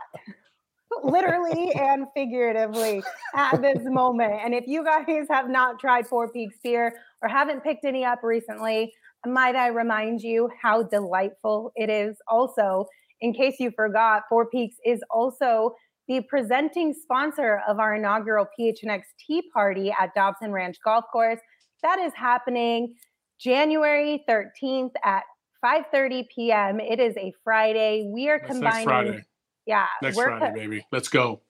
literally and figuratively at this moment. And if you guys have not tried Four Peaks beer or haven't picked any up recently, might I remind you how delightful it is? Also, in case you forgot, Four Peaks is also the presenting sponsor of our inaugural PHNX Tea Party at Dobson Ranch Golf Course. That is happening January 13th at 5:30 p.m. It is a Friday. We are That's combining. next Friday. Yeah, Next we're Friday, co- baby. Let's go.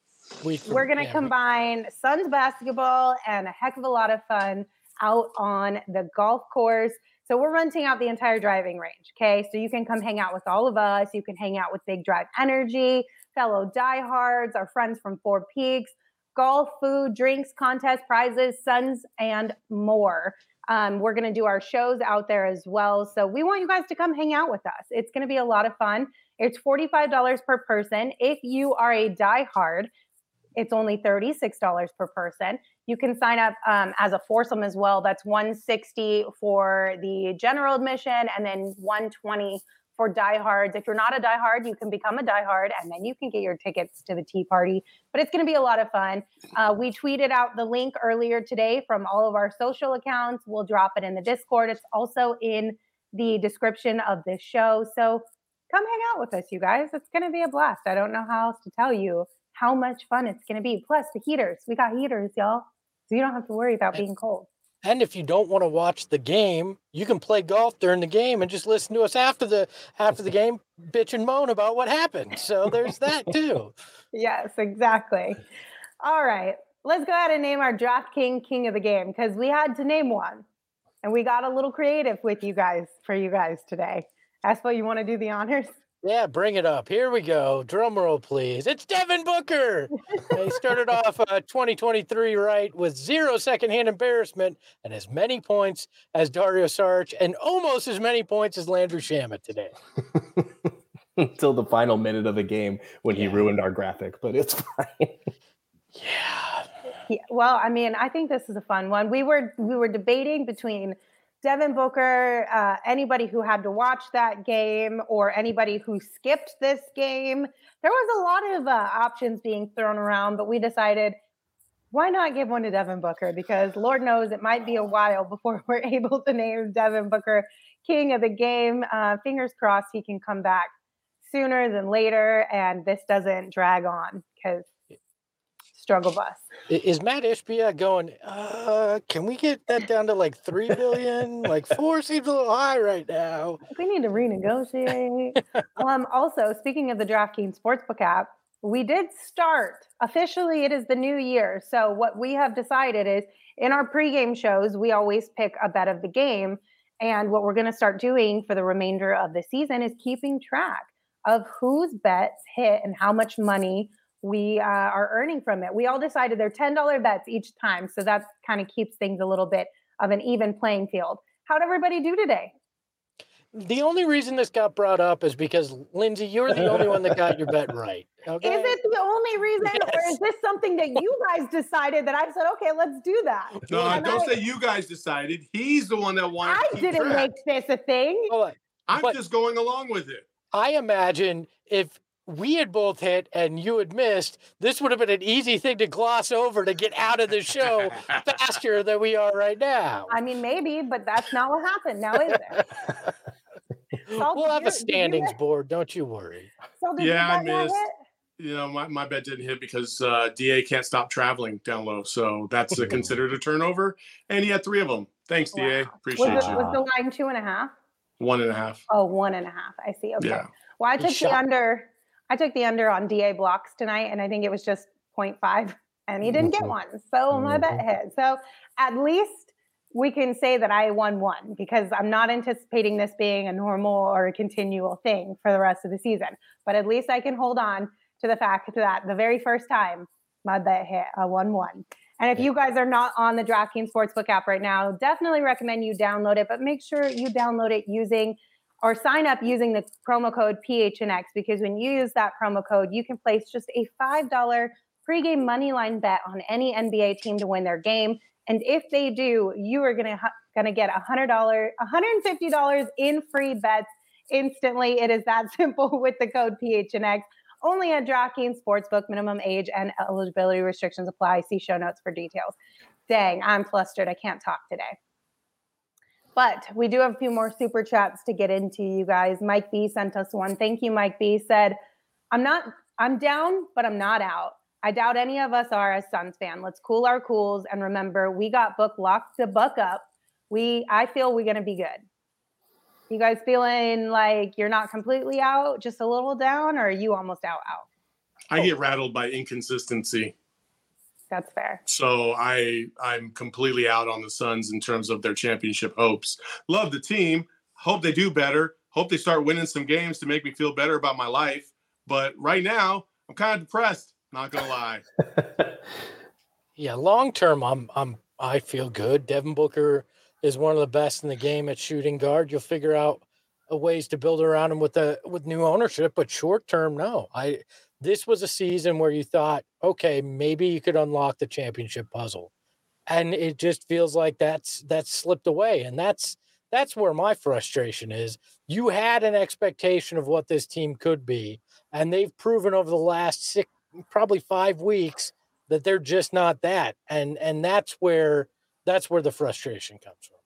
We, we're gonna yeah, we- combine Suns basketball and a heck of a lot of fun out on the golf course. So we're renting out the entire driving range. Okay, so you can come hang out with all of us. You can hang out with Big Drive Energy, fellow diehards, our friends from Four Peaks, golf, food, drinks, contests, prizes, Suns, and more. Um, we're going to do our shows out there as well. So we want you guys to come hang out with us. It's going to be a lot of fun. It's $45 per person. If you are a diehard, it's only $36 per person. You can sign up um, as a foursome as well. That's 160 for the general admission and then 120 for diehards. If you're not a diehard, you can become a diehard and then you can get your tickets to the tea party. But it's going to be a lot of fun. Uh, we tweeted out the link earlier today from all of our social accounts. We'll drop it in the Discord. It's also in the description of this show. So come hang out with us, you guys. It's going to be a blast. I don't know how else to tell you how much fun it's going to be. Plus, the heaters. We got heaters, y'all. So you don't have to worry about being cold. And if you don't want to watch the game, you can play golf during the game and just listen to us after the after the game, bitch and moan about what happened. So there's that [laughs] too. Yes, exactly. All right. Let's go ahead and name our draft king king of the game because we had to name one. And we got a little creative with you guys for you guys today. Espo, you want to do the honors? Yeah, bring it up. Here we go. Drum roll, please. It's Devin Booker. he started [laughs] off uh, 2023 right with zero secondhand embarrassment and as many points as Dario Saric and almost as many points as Landry Shamet today. [laughs] Until the final minute of the game when he ruined our graphic, but it's [laughs] fine. Yeah. Yeah, well, I mean, I think this is a fun one. We were we were debating between Devin Booker, uh, anybody who had to watch that game, or anybody who skipped this game. There was a lot of uh, options being thrown around, but we decided why not give one to Devin Booker? Because Lord knows it might be a while [laughs] before we're able to name Devin Booker king of the game. Uh, fingers crossed he can come back sooner than later, and this doesn't drag on because struggle bus. Is Matt Ishbia going, uh, can we get that down to like 3 billion? like four seems a little high right now. [laughs] we need to renegotiate. [laughs] um, also, speaking of the DraftKings Sportsbook app, we did start officially. It is the new year. So, what we have decided is in our pregame shows, we always pick a bet of the game. And what we're going to start doing for the remainder of the season is keeping track of whose bets hit and how much money we uh, are earning from it. We all decided they're $10 bets each time. So that kind of keeps things a little bit of an even playing field. How'd everybody do today? the only reason this got brought up is because Lindsay, you're the only one that got your bet right. [laughs] Okay? Is it the only reason, or is this something that you guys decided that I said, okay, let's do that? No, And don't I- say you guys decided. He's the one that wanted. I to didn't track. make this a thing. Hold on. I'm but- just going along with it. I imagine if we had both hit and you had missed, this would have been an easy thing to gloss over to get out of the show faster [laughs] than we are right now. I mean, maybe, but that's not what happened. Now is it? [laughs] Salt, we'll have you- a standings board, don't you worry. So did Yeah, I you get that missed. hit? You know, my, my bet didn't hit because uh, Da can't stop traveling down low, so that's a [laughs] considered a turnover. And he had three of them. Thanks, Da. Wow. Was, Appreciate it, you. was the line two and a half? One and a half. Oh, one and a half. I see. Okay. Yeah. Well, I took the under. I took the under on DA blocks tonight, and I think it was just 0.5, and he didn't get Mhm. one. So my bet hit. So at least we can say that I won one because I'm not anticipating this being a normal or a continual thing for the rest of the season. But at least I can hold on to the fact that the very first time my bet hit, I won one. And if you guys are not on the DraftKings Sportsbook app right now, definitely recommend you download it, but make sure you download it using or sign up using the promo code PHNX because when you use that promo code, you can place just a $5 pregame money line bet on any NBA team to win their game. And if they do, you are gonna gonna get a hundred dollar, $150 in free bets instantly. It is that [laughs] simple with the code PHNX. Only at DraftKings Sportsbook, minimum age and eligibility restrictions apply. See show notes for details. Dang, I'm flustered. I can't talk today. But we do have a few more super chats to get into, you guys. Mike B sent us one. Thank you, Mike B. Said, I'm not, I'm down, but I'm not out. I doubt any of us are as Suns fan. Let's cool our cools and remember we got book locked the buck up. We I feel we're gonna be good. You guys feeling like you're not completely out, just a little down, or are you almost out out? I get rattled by inconsistency. That's fair. So I I'm completely out on the Suns in terms of their championship hopes. Love the team. Hope they do better. Hope they start winning some games to make me feel better about my life. But right now, I'm kind of depressed. Not gonna lie. [laughs] Yeah, long term, I'm I'm I feel good. Devin Booker is one of the best in the game at shooting guard. You'll figure out ways to build around him with the with new ownership, but short term, no. I this was a season where you thought, okay, maybe you could unlock the championship puzzle, and it just feels like that's that's slipped away, and that's that's where my frustration is. You had an expectation of what this team could be, and they've proven over the last six, probably five weeks that they're just not that and and that's where that's where the frustration comes from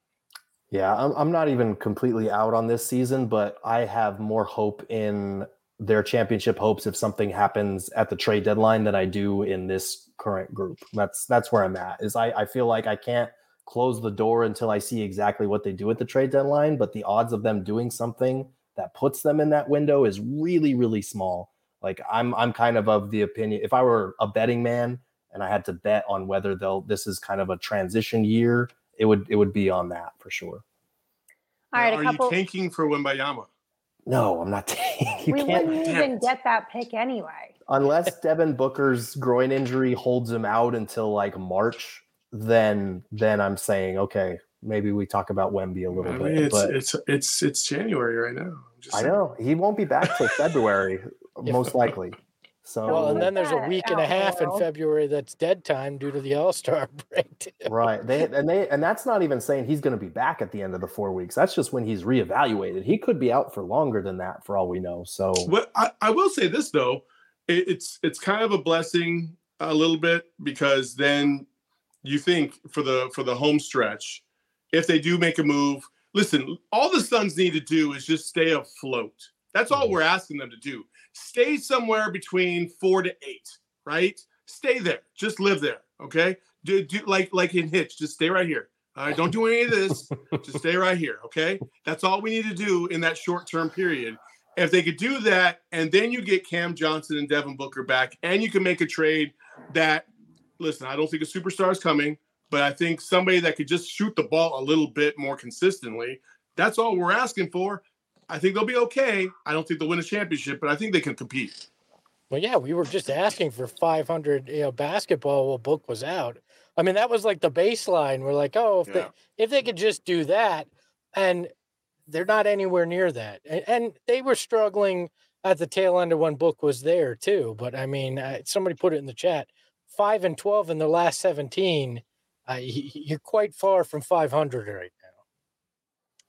Yeah, I'm, I'm not even completely out on this season, but I have more hope in their championship hopes if something happens at the trade deadline than I do in this current group. That's that's where I'm at. Is I, I feel like I can't close the door until I see exactly what they do at the trade deadline, but the odds of them doing something that puts them in that window is really, really small. Like I'm I'm kind of of the opinion if I were a betting man and I had to bet on whether they'll this is kind of a transition year, it would it would be on that for sure. All right, Are a couple. you tanking for Wembanyama? No, I'm not. [laughs] you we can't wouldn't [laughs] even get that pick anyway. unless [laughs] Devin Booker's groin injury holds him out until like March. Then then I'm saying okay, maybe we talk about Wemby a little I bit. it's but it's it's it's January right now. I'm just I saying. know he won't be back till February, most likely. So well and then there's a week and a half in february that's dead time due to the all-star [laughs] break too. right, they and they and that's not even saying he's going to be back at the end of the four weeks. That's just when he's reevaluated. He could be out for longer than that, for all we know. So Well, I, I will say this though, it, it's it's kind of a blessing a little bit because then you think for the for the home stretch, if they do make a move, listen, all the Suns need to do is just stay afloat. That's all Mhm. we're asking them to do. Stay somewhere between four to eight, right? Stay there. Just live there. Okay. Do, do like like in Hitch, just stay right here. All right. Don't do any of this. [laughs] just stay right here. Okay. That's all we need to do in that short term period. If they could do that, and then you get Cam Johnson and Devin Booker back, and you can make a trade that, listen, I don't think a superstar is coming, but I think somebody that could just shoot the ball a little bit more consistently. That's all we're asking for. I think they'll be okay. I don't think they'll win a championship, but I think they can compete. well yeah we were just asking for 500 you know basketball while book was out i mean that was like the baseline we're like oh if Yeah. they if they could just do that and they're not anywhere near that. And, and, they were struggling at the tail end of when Book was there too. But I mean, uh, somebody put it in the chat: five and twelve in the last seventeen. Uh, you're quite far from 500 right.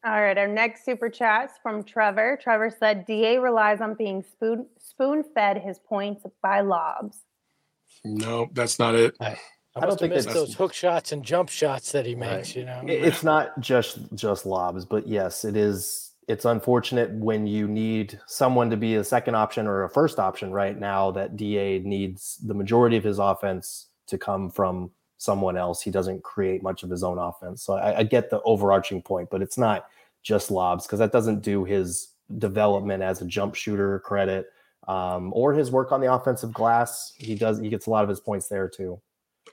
All right, our next super chat's from Trevor. Trevor said, "Da relies on being spoon spoon fed his points by lobs." No, that's not it. I, I, I don't think it's those hook shots and jump shots that he makes. Right. You know, it's not just just lobs, but yes, it is. It's unfortunate when you need someone to be a second option or a first option right now. That Da needs the majority of his offense to come from someone else. He doesn't create much of his own offense. So I, I get the overarching point, but it's not just lobs because that doesn't do his development as a jump shooter credit um, or his work on the offensive glass. He does. He gets a lot of his points there too.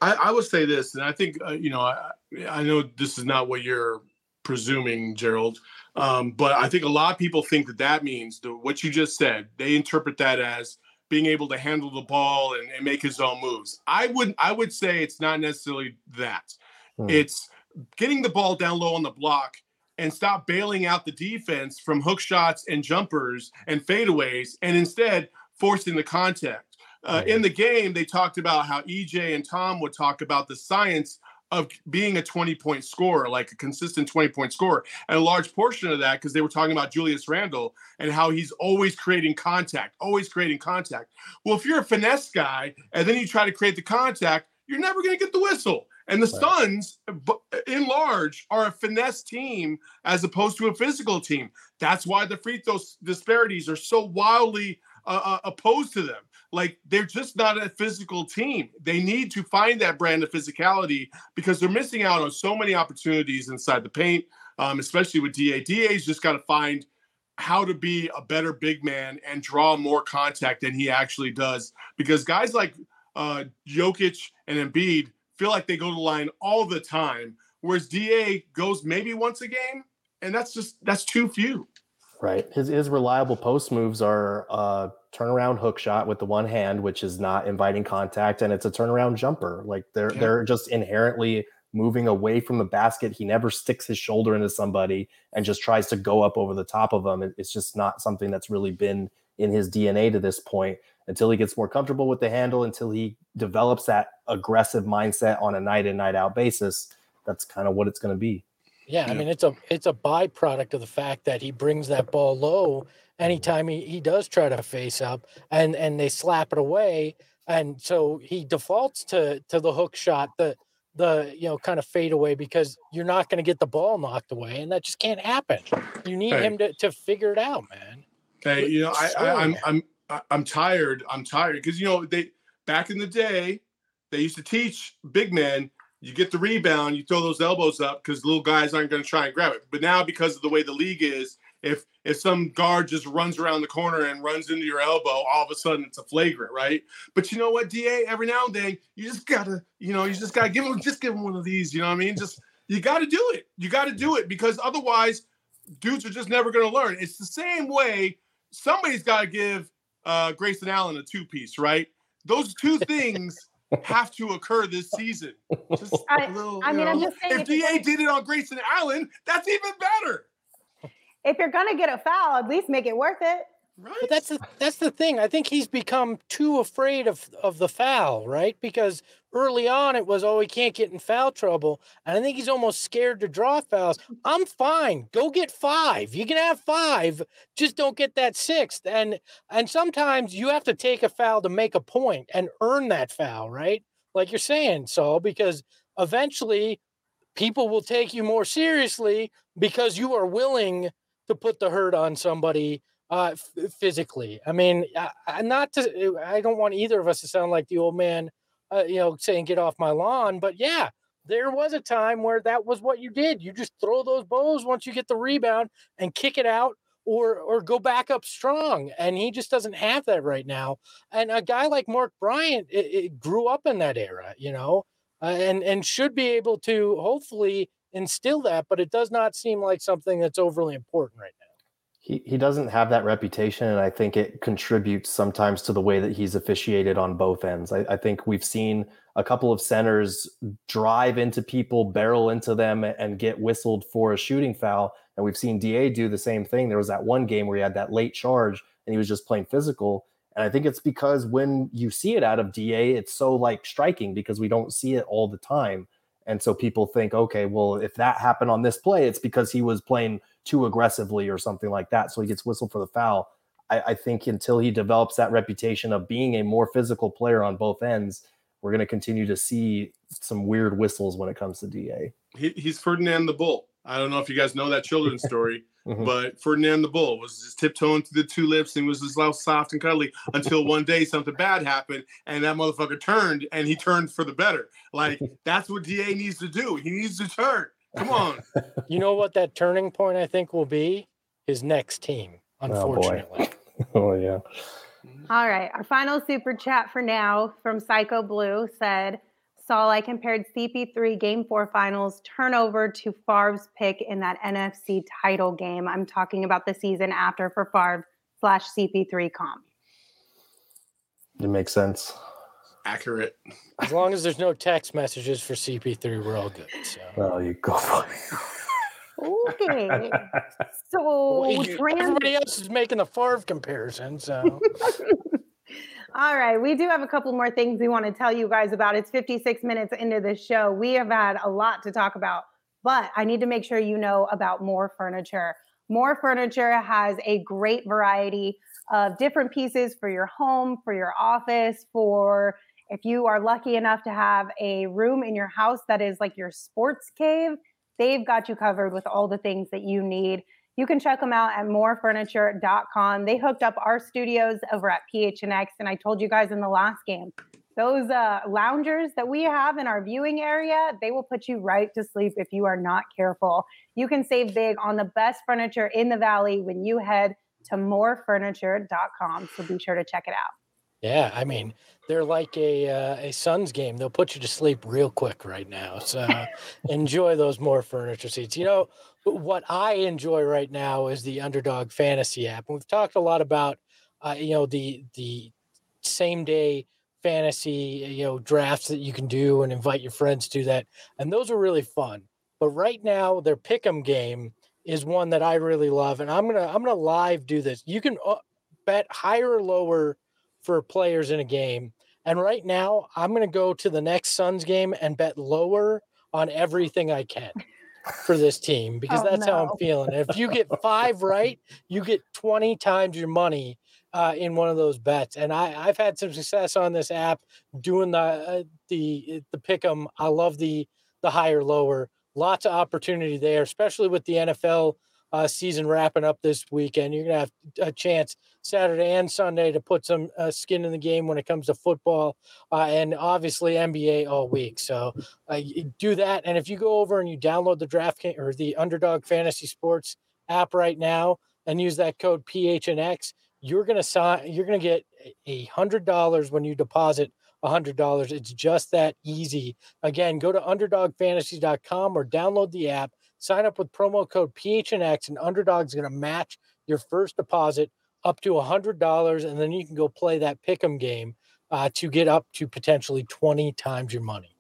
I, I would say this, and I think uh, you know, I, I know this is not what you're presuming, Gerald, um, but I think a lot of people think that that means the, what you just said. They interpret that as being able to handle the ball and, and make his own moves. I would I would say it's not necessarily that. Hmm. It's getting the ball down low on the block and stop bailing out the defense from hook shots and jumpers and fadeaways, and instead forcing the contact. Uh, in the game, they talked about how EJ and Tom would talk about the science of being a 20 point scorer, like a consistent 20 point scorer. And a large portion of that, because they were talking about Julius Randle and how he's always creating contact, always creating contact. Well, if you're a finesse guy and then you try to create the contact, you're never going to get the whistle. And the. Suns, in large, are a finesse team as opposed to a physical team. That's why the free throw disparities are so wildly uh, uh, opposed to them. Like they're just not a physical team. They need to find that brand of physicality because they're missing out on so many opportunities inside the paint, um, especially with DA. DA's just got to find how to be a better big man and draw more contact than he actually does. Because guys like uh, Jokic and Embiid feel like they go to the line all the time, whereas DA goes maybe once a game, and that's just that's too few. Right. His his reliable post moves are uh turnaround hook shot with the one hand, which is not inviting contact, and it's a turnaround jumper. Like they're yeah. they're just inherently moving away from the basket. He never sticks his shoulder into somebody and just tries to go up over the top of them. It's just not something that's really been in his DNA to this point until he gets more comfortable with the handle, until he develops that aggressive mindset on a night in, night out basis. That's kind of what it's going to be. Yeah, I mean it's a it's a byproduct of the fact that he brings that ball low anytime he, he does try to face up and and they slap it away and so he defaults to to the hook shot the the you know kind of fade away because you're not going to get the ball knocked away and that just can't happen you need hey. him to, to figure it out man hey you know I, I i'm i'm i'm tired i'm tired because you know they back in the day they used to teach big men you get the rebound, you throw those elbows up because little guys aren't going to try and grab it. But now, because of the way the league is, if if some guard just runs around the corner and runs into your elbow, all of a sudden it's a flagrant, right? But you know what, Da, every now and then you just gotta, you know, you just gotta give him, just give him one of these. You know what I mean? Just you got to do it. You got to do it because otherwise, dudes are just never going to learn. It's the same way somebody's got to give uh, Grayson Allen a two piece, right? Those two [laughs] things have to occur this season. Just I, little, I mean, know, I'm just saying. If, if DA did it on Grayson Allen, that's even better. If you're gonna get a foul, at least make it worth it. Right. But that's the that's the thing. I think he's become too afraid of of the foul, right? Because early on it was, oh, he can't get in foul trouble, and I think he's almost scared to draw fouls. I'm fine. Go get five. You can have five. Just don't get that sixth. And and sometimes you have to take a foul to make a point and earn that foul, right? Like you're saying, so because eventually people will take you more seriously because you are willing to put the hurt on somebody uh, f- physically. I mean, I, not to, I don't want either of us to sound like the old man, uh, you know, saying get off my lawn, but yeah, there was a time where that was what you did. You just throw those bows once you get the rebound and kick it out or or go back up strong. And he just doesn't have that right now. And a guy like Mark Bryant it, it grew up in that era, you know, uh, and and should be able to hopefully instill that. But it does not seem like something that's overly important right now he, he doesn't have that reputation, and I think it contributes sometimes to the way that he's officiated on both ends. I, I think we've seen a couple of centers drive into people, barrel into them, and get whistled for a shooting foul. And we've seen DA do the same thing. There was that one game where he had that late charge and he was just playing physical. And I think it's because when you see it out of DA, it's so like striking because we don't see it all the time. And so people think, okay, well, if that happened on this play, it's because he was playing too aggressively or something like that. So he gets whistled for the foul. I, I think until he develops that reputation of being a more physical player on both ends, we're going to continue to see some weird whistles when it comes to DA. He, he's Ferdinand the Bull. I don't know if you guys know that children's [laughs] story, mm-hmm. but Ferdinand the Bull was just tiptoeing through the tulips and was just all soft and cuddly until one day something bad happened and that motherfucker turned and he turned for the better. Like [laughs] that's what DA needs to do. He needs to turn. Come on. [laughs] You know what that turning point I think will be? His next team, unfortunately. Oh, [laughs] oh yeah. All right. Our final super chat for now from Psycho Blue said, Saul, I compared CP3 game four finals turnover to Favre's pick in that NFC title game. I'm talking about the season after for Favre slash CP3 comp. It makes sense. Accurate. As long as there's no text messages for CP3, we're all good. So. Oh, you go. For it. okay. [laughs] So well, everybody else is making the Favre comparison. So [laughs] All right, we do have a couple more things we want to tell you guys about. It's 56 minutes into the show. We have had a lot to talk about, but I need to make sure you know about More Furniture. More Furniture has a great variety of different pieces for your home, for your office, for if you are lucky enough to have a room in your house that is like your sports cave, they've got you covered with all the things that you need. You can check them out at morefurniture.com. They hooked up our studios over at PHNX, and I told you guys in the last game, those uh, loungers that we have in our viewing area, they will put you right to sleep if you are not careful. You can save big on the best furniture in the valley when you head to morefurniture.com. So be sure to check it out. Yeah, I mean, they're like a uh, a Suns game. They'll put you to sleep real quick right now. So [laughs] enjoy those more furniture seats. You know what I enjoy right now is the Underdog Fantasy app. And we've talked a lot about uh, you know the the same day fantasy you know drafts that you can do and invite your friends to that, and those are really fun. But right now, their pick'em game is one that I really love, and I'm gonna I'm gonna live do this. You can uh, bet higher or lower for players in a game. And right now, I'm going to go to the next Suns game and bet lower on everything I can for this team [laughs] because oh, that's no. how I'm feeling. If you get five right, you get 20 times your money uh, in one of those bets. And I, I've had some success on this app doing the uh, the the pick 'em. I love the the higher lower. Lots of opportunity there, especially with the NFL uh, season wrapping up this weekend. You're gonna have a chance Saturday and Sunday to put some uh, skin in the game when it comes to football, uh, and obviously NBA all week. So uh, do that, and if you go over and you download the draft or the Underdog Fantasy Sports app right now and use that code PHNX, you're gonna sign. You're gonna get a hundred dollars when you deposit $100. It's just that easy. Again, go to underdogfantasy.com or download the app Sign up with promo code PHNX, and Underdog's is going to match your first deposit up to $100. And then you can go play that pick 'em game uh, to get up to potentially 20 times your money.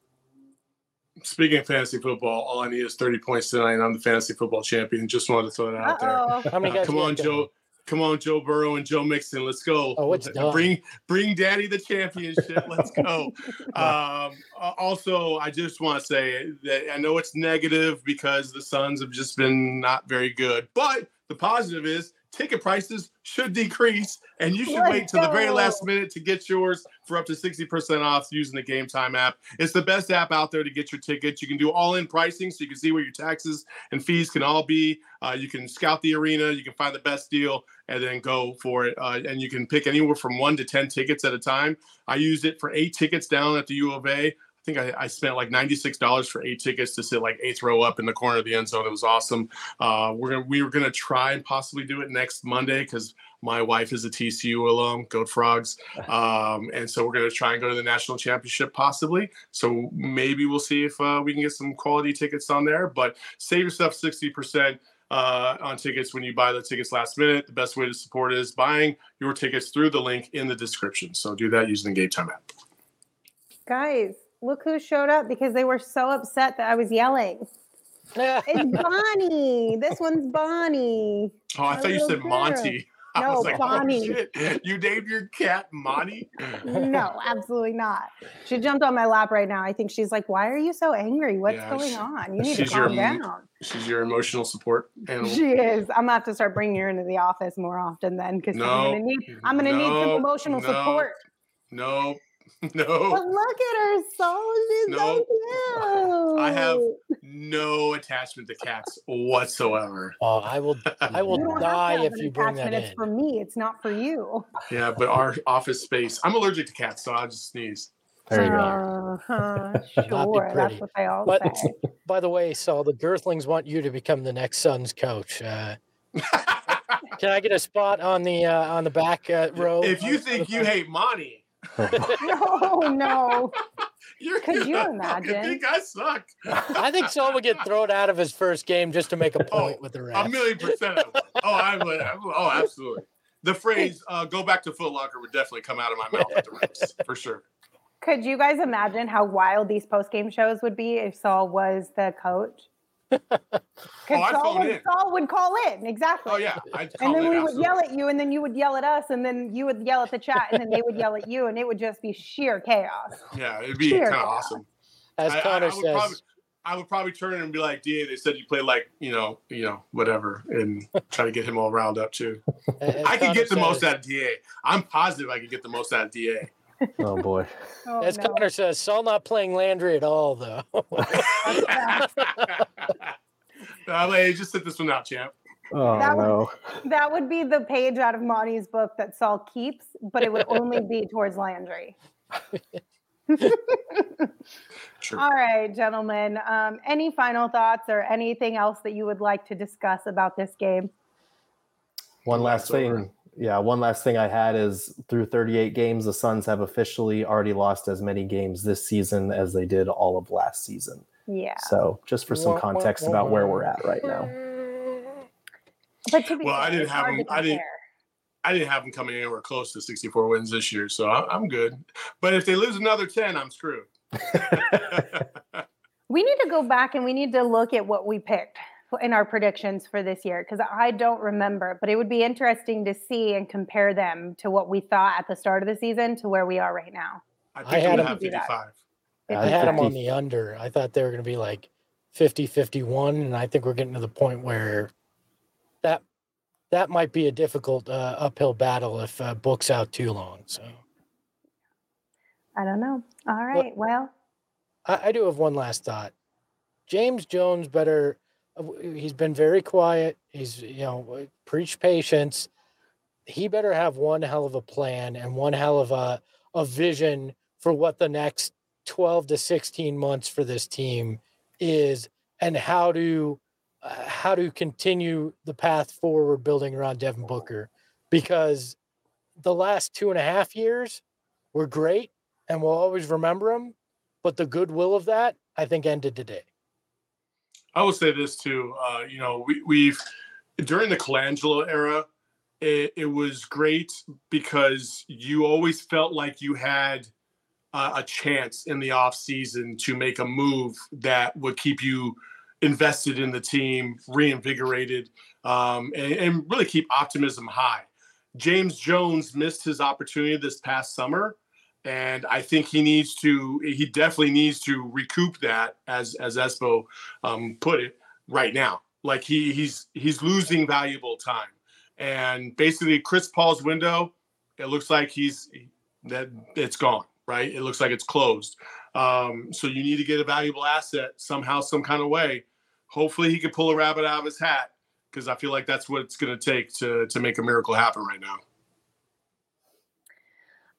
Speaking of fantasy football, all I need is 30 points tonight, and I'm the fantasy football champion. Just wanted to throw that out Uh-oh. there. How many guys uh, come on, Joe. Come on, Joe Burrow and Joe Mixon. Let's go. Oh, it's [laughs] done. Bring bring Daddy the championship. Let's go. [laughs] um, also, I just want to say that I know it's negative because the Suns have just been not very good, but the positive is ticket prices should decrease and you should Let's wait till go. the very last minute to get yours for up to 60% off using the game time app it's the best app out there to get your tickets you can do all in pricing so you can see where your taxes and fees can all be uh, you can scout the arena you can find the best deal and then go for it uh, and you can pick anywhere from one to 10 tickets at a time i used it for eight tickets down at the u of A. I think I, I, spent like $96 for eight tickets to sit like eighth row up in the corner of the end zone. It was awesome. Uh, we're gonna we were gonna try and possibly do it next Monday because my wife is a TCU alum, Goat Frogs, [laughs] um, and so we're gonna try and go to the national championship possibly. So maybe we'll see if uh, we can get some quality tickets on there. But save yourself sixty percent uh, on tickets when you buy the tickets last minute. The best way to support is buying your tickets through the link in the description. So do that using the Game Time app. Guys, look who showed up because they were so upset that I was yelling. [laughs] It's Bonnie. this one's Bonnie. Oh, I thought you said girl. Monty. No, like, oh, Bonnie. oh. You named your cat Monty? No, absolutely not. She jumped on my lap right now. I think she's like, "Why are you so angry? What's Yeah, going she- on? You need to she's your calm down." She's your emotional support animal. She is. I'm gonna have to start bringing her into the office more often then, because I'm gonna need. I'm gonna need some emotional no. support. No, [laughs] But no, look at her, so she's No. so cute. I have no attachment to cats whatsoever. Oh, I will. [laughs] I will You have to die if you bring that attachment. It's in. for me. It's not for you. Yeah, but our office space. I'm allergic to cats, so I just sneeze. There you go. Uh-huh, [laughs] sure, that's what they all But- say. By the way, Saul, the Girthlings want you to become the next Suns coach. Uh, can I get a spot on the uh, on the back uh, row? if you think you hate Monty, No, no. [laughs] you're Could you gonna fucking imagine? think I suck. I think Saul would get thrown out of his first game just to make a point Oh, with the Rams. A million percent. Of it. Oh, I would. Oh, absolutely. The phrase uh, "go back to Foot Locker" would definitely come out of my mouth at the refs for sure. Could you guys imagine how wild these post game shows would be if Saul was the coach? Because Oh, I'd Saul, phone would, in. Saul would call in exactly. Oh yeah, I'd And then it, we would absolutely. yell at you, and then you would yell at us, and then you would yell at the chat, and then they would yell at you, and it would just be sheer chaos. [laughs] Yeah, it'd be kind of awesome. As I- I- Connor I would says, probably- I would probably turn and be like, "Da, they said you play like you know, you know, whatever," and try to get him all riled up too. as I could Connor get the most out of Da. I'm positive I could get the most out of Da. Oh boy. [laughs] Oh, As no. Connor says, Saul not playing Landry at all, though. [laughs] [laughs] Uh, like, just sit this one out, champ. Oh That would- no. That would be the page out of Monty's book that Saul keeps, but it would only be towards Landry. Sure. All right, gentlemen. Um, any final thoughts or anything else that you would like to discuss about this game? One last It's over. thing. Yeah, one last thing I had is through 38 games, the Suns have officially already lost as many games this season as they did all of last season. Yeah. So, just for some Wah, wah, context about where we're at right now. [laughs] But to be Well, I didn't have them. I didn't- I didn't have them coming anywhere close to 64 wins this year, so I'm good. But if they lose another 10, I'm screwed. [laughs] [laughs] We need to go back and we need to look at what we picked in our predictions for this year because I don't remember, but it would be interesting to see and compare them to what we thought at the start of the season to where we are right now. I I think had I'm him- have Do that. 55. Yeah, I had them on the under. I thought they were going to be like 50 51. And I think we're getting to the point where that that might be a difficult uh, uphill battle if uh, book's out too long. So I don't know. All right. Well, I, I do have one last thought. James Jones better. He's been very quiet. He's you know preach patience. He better have one hell of a plan and one hell of a a vision for what the next twelve to sixteen months for this team is, and how to uh, how to continue the path forward building around Devin Booker, because the last two and a half years were great, and we'll always remember them but the goodwill of that I think ended today. I will say this too. Uh, you know, we, we've during the Colangelo era, it, it was great because you always felt like you had uh, a chance in the off season to make a move that would keep you invested in the team, reinvigorated, um, and, and really keep optimism high. James Jones missed his opportunity this past summer and I think he needs to. He definitely needs to recoup that, as as Espo um, put it, right now. Like he he's he's losing valuable time, and basically Chris Paul's window. It looks like he's that it's gone. Right. It looks like it's closed. Um, so you need to get a valuable asset somehow, some kind of way. Hopefully he can pull a rabbit out of his hat because I feel like that's what it's going to take to to make a miracle happen right now.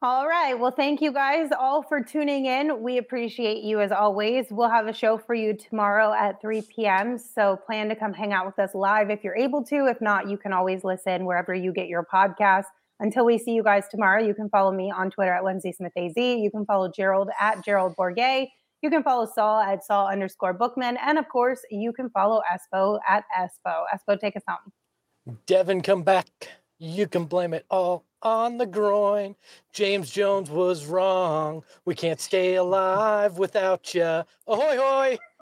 All right. Well, thank you guys all for tuning in. We appreciate you as always. We'll have a show for you tomorrow at 3 p.m. So plan to come hang out with us live if you're able to. If not, you can always listen wherever you get your podcast. Until we see you guys tomorrow, you can follow me on Twitter at Lindsay Smith AZ. You can follow Gerald at Gerald Bourguet. You can follow Saul at Saul underscore Bookman. And of course, you can follow Espo at Espo. Espo, take us home. Devin, come back. You can blame it all on the groin. James Jones was wrong. We can't stay alive without ya. Ahoy, hoy!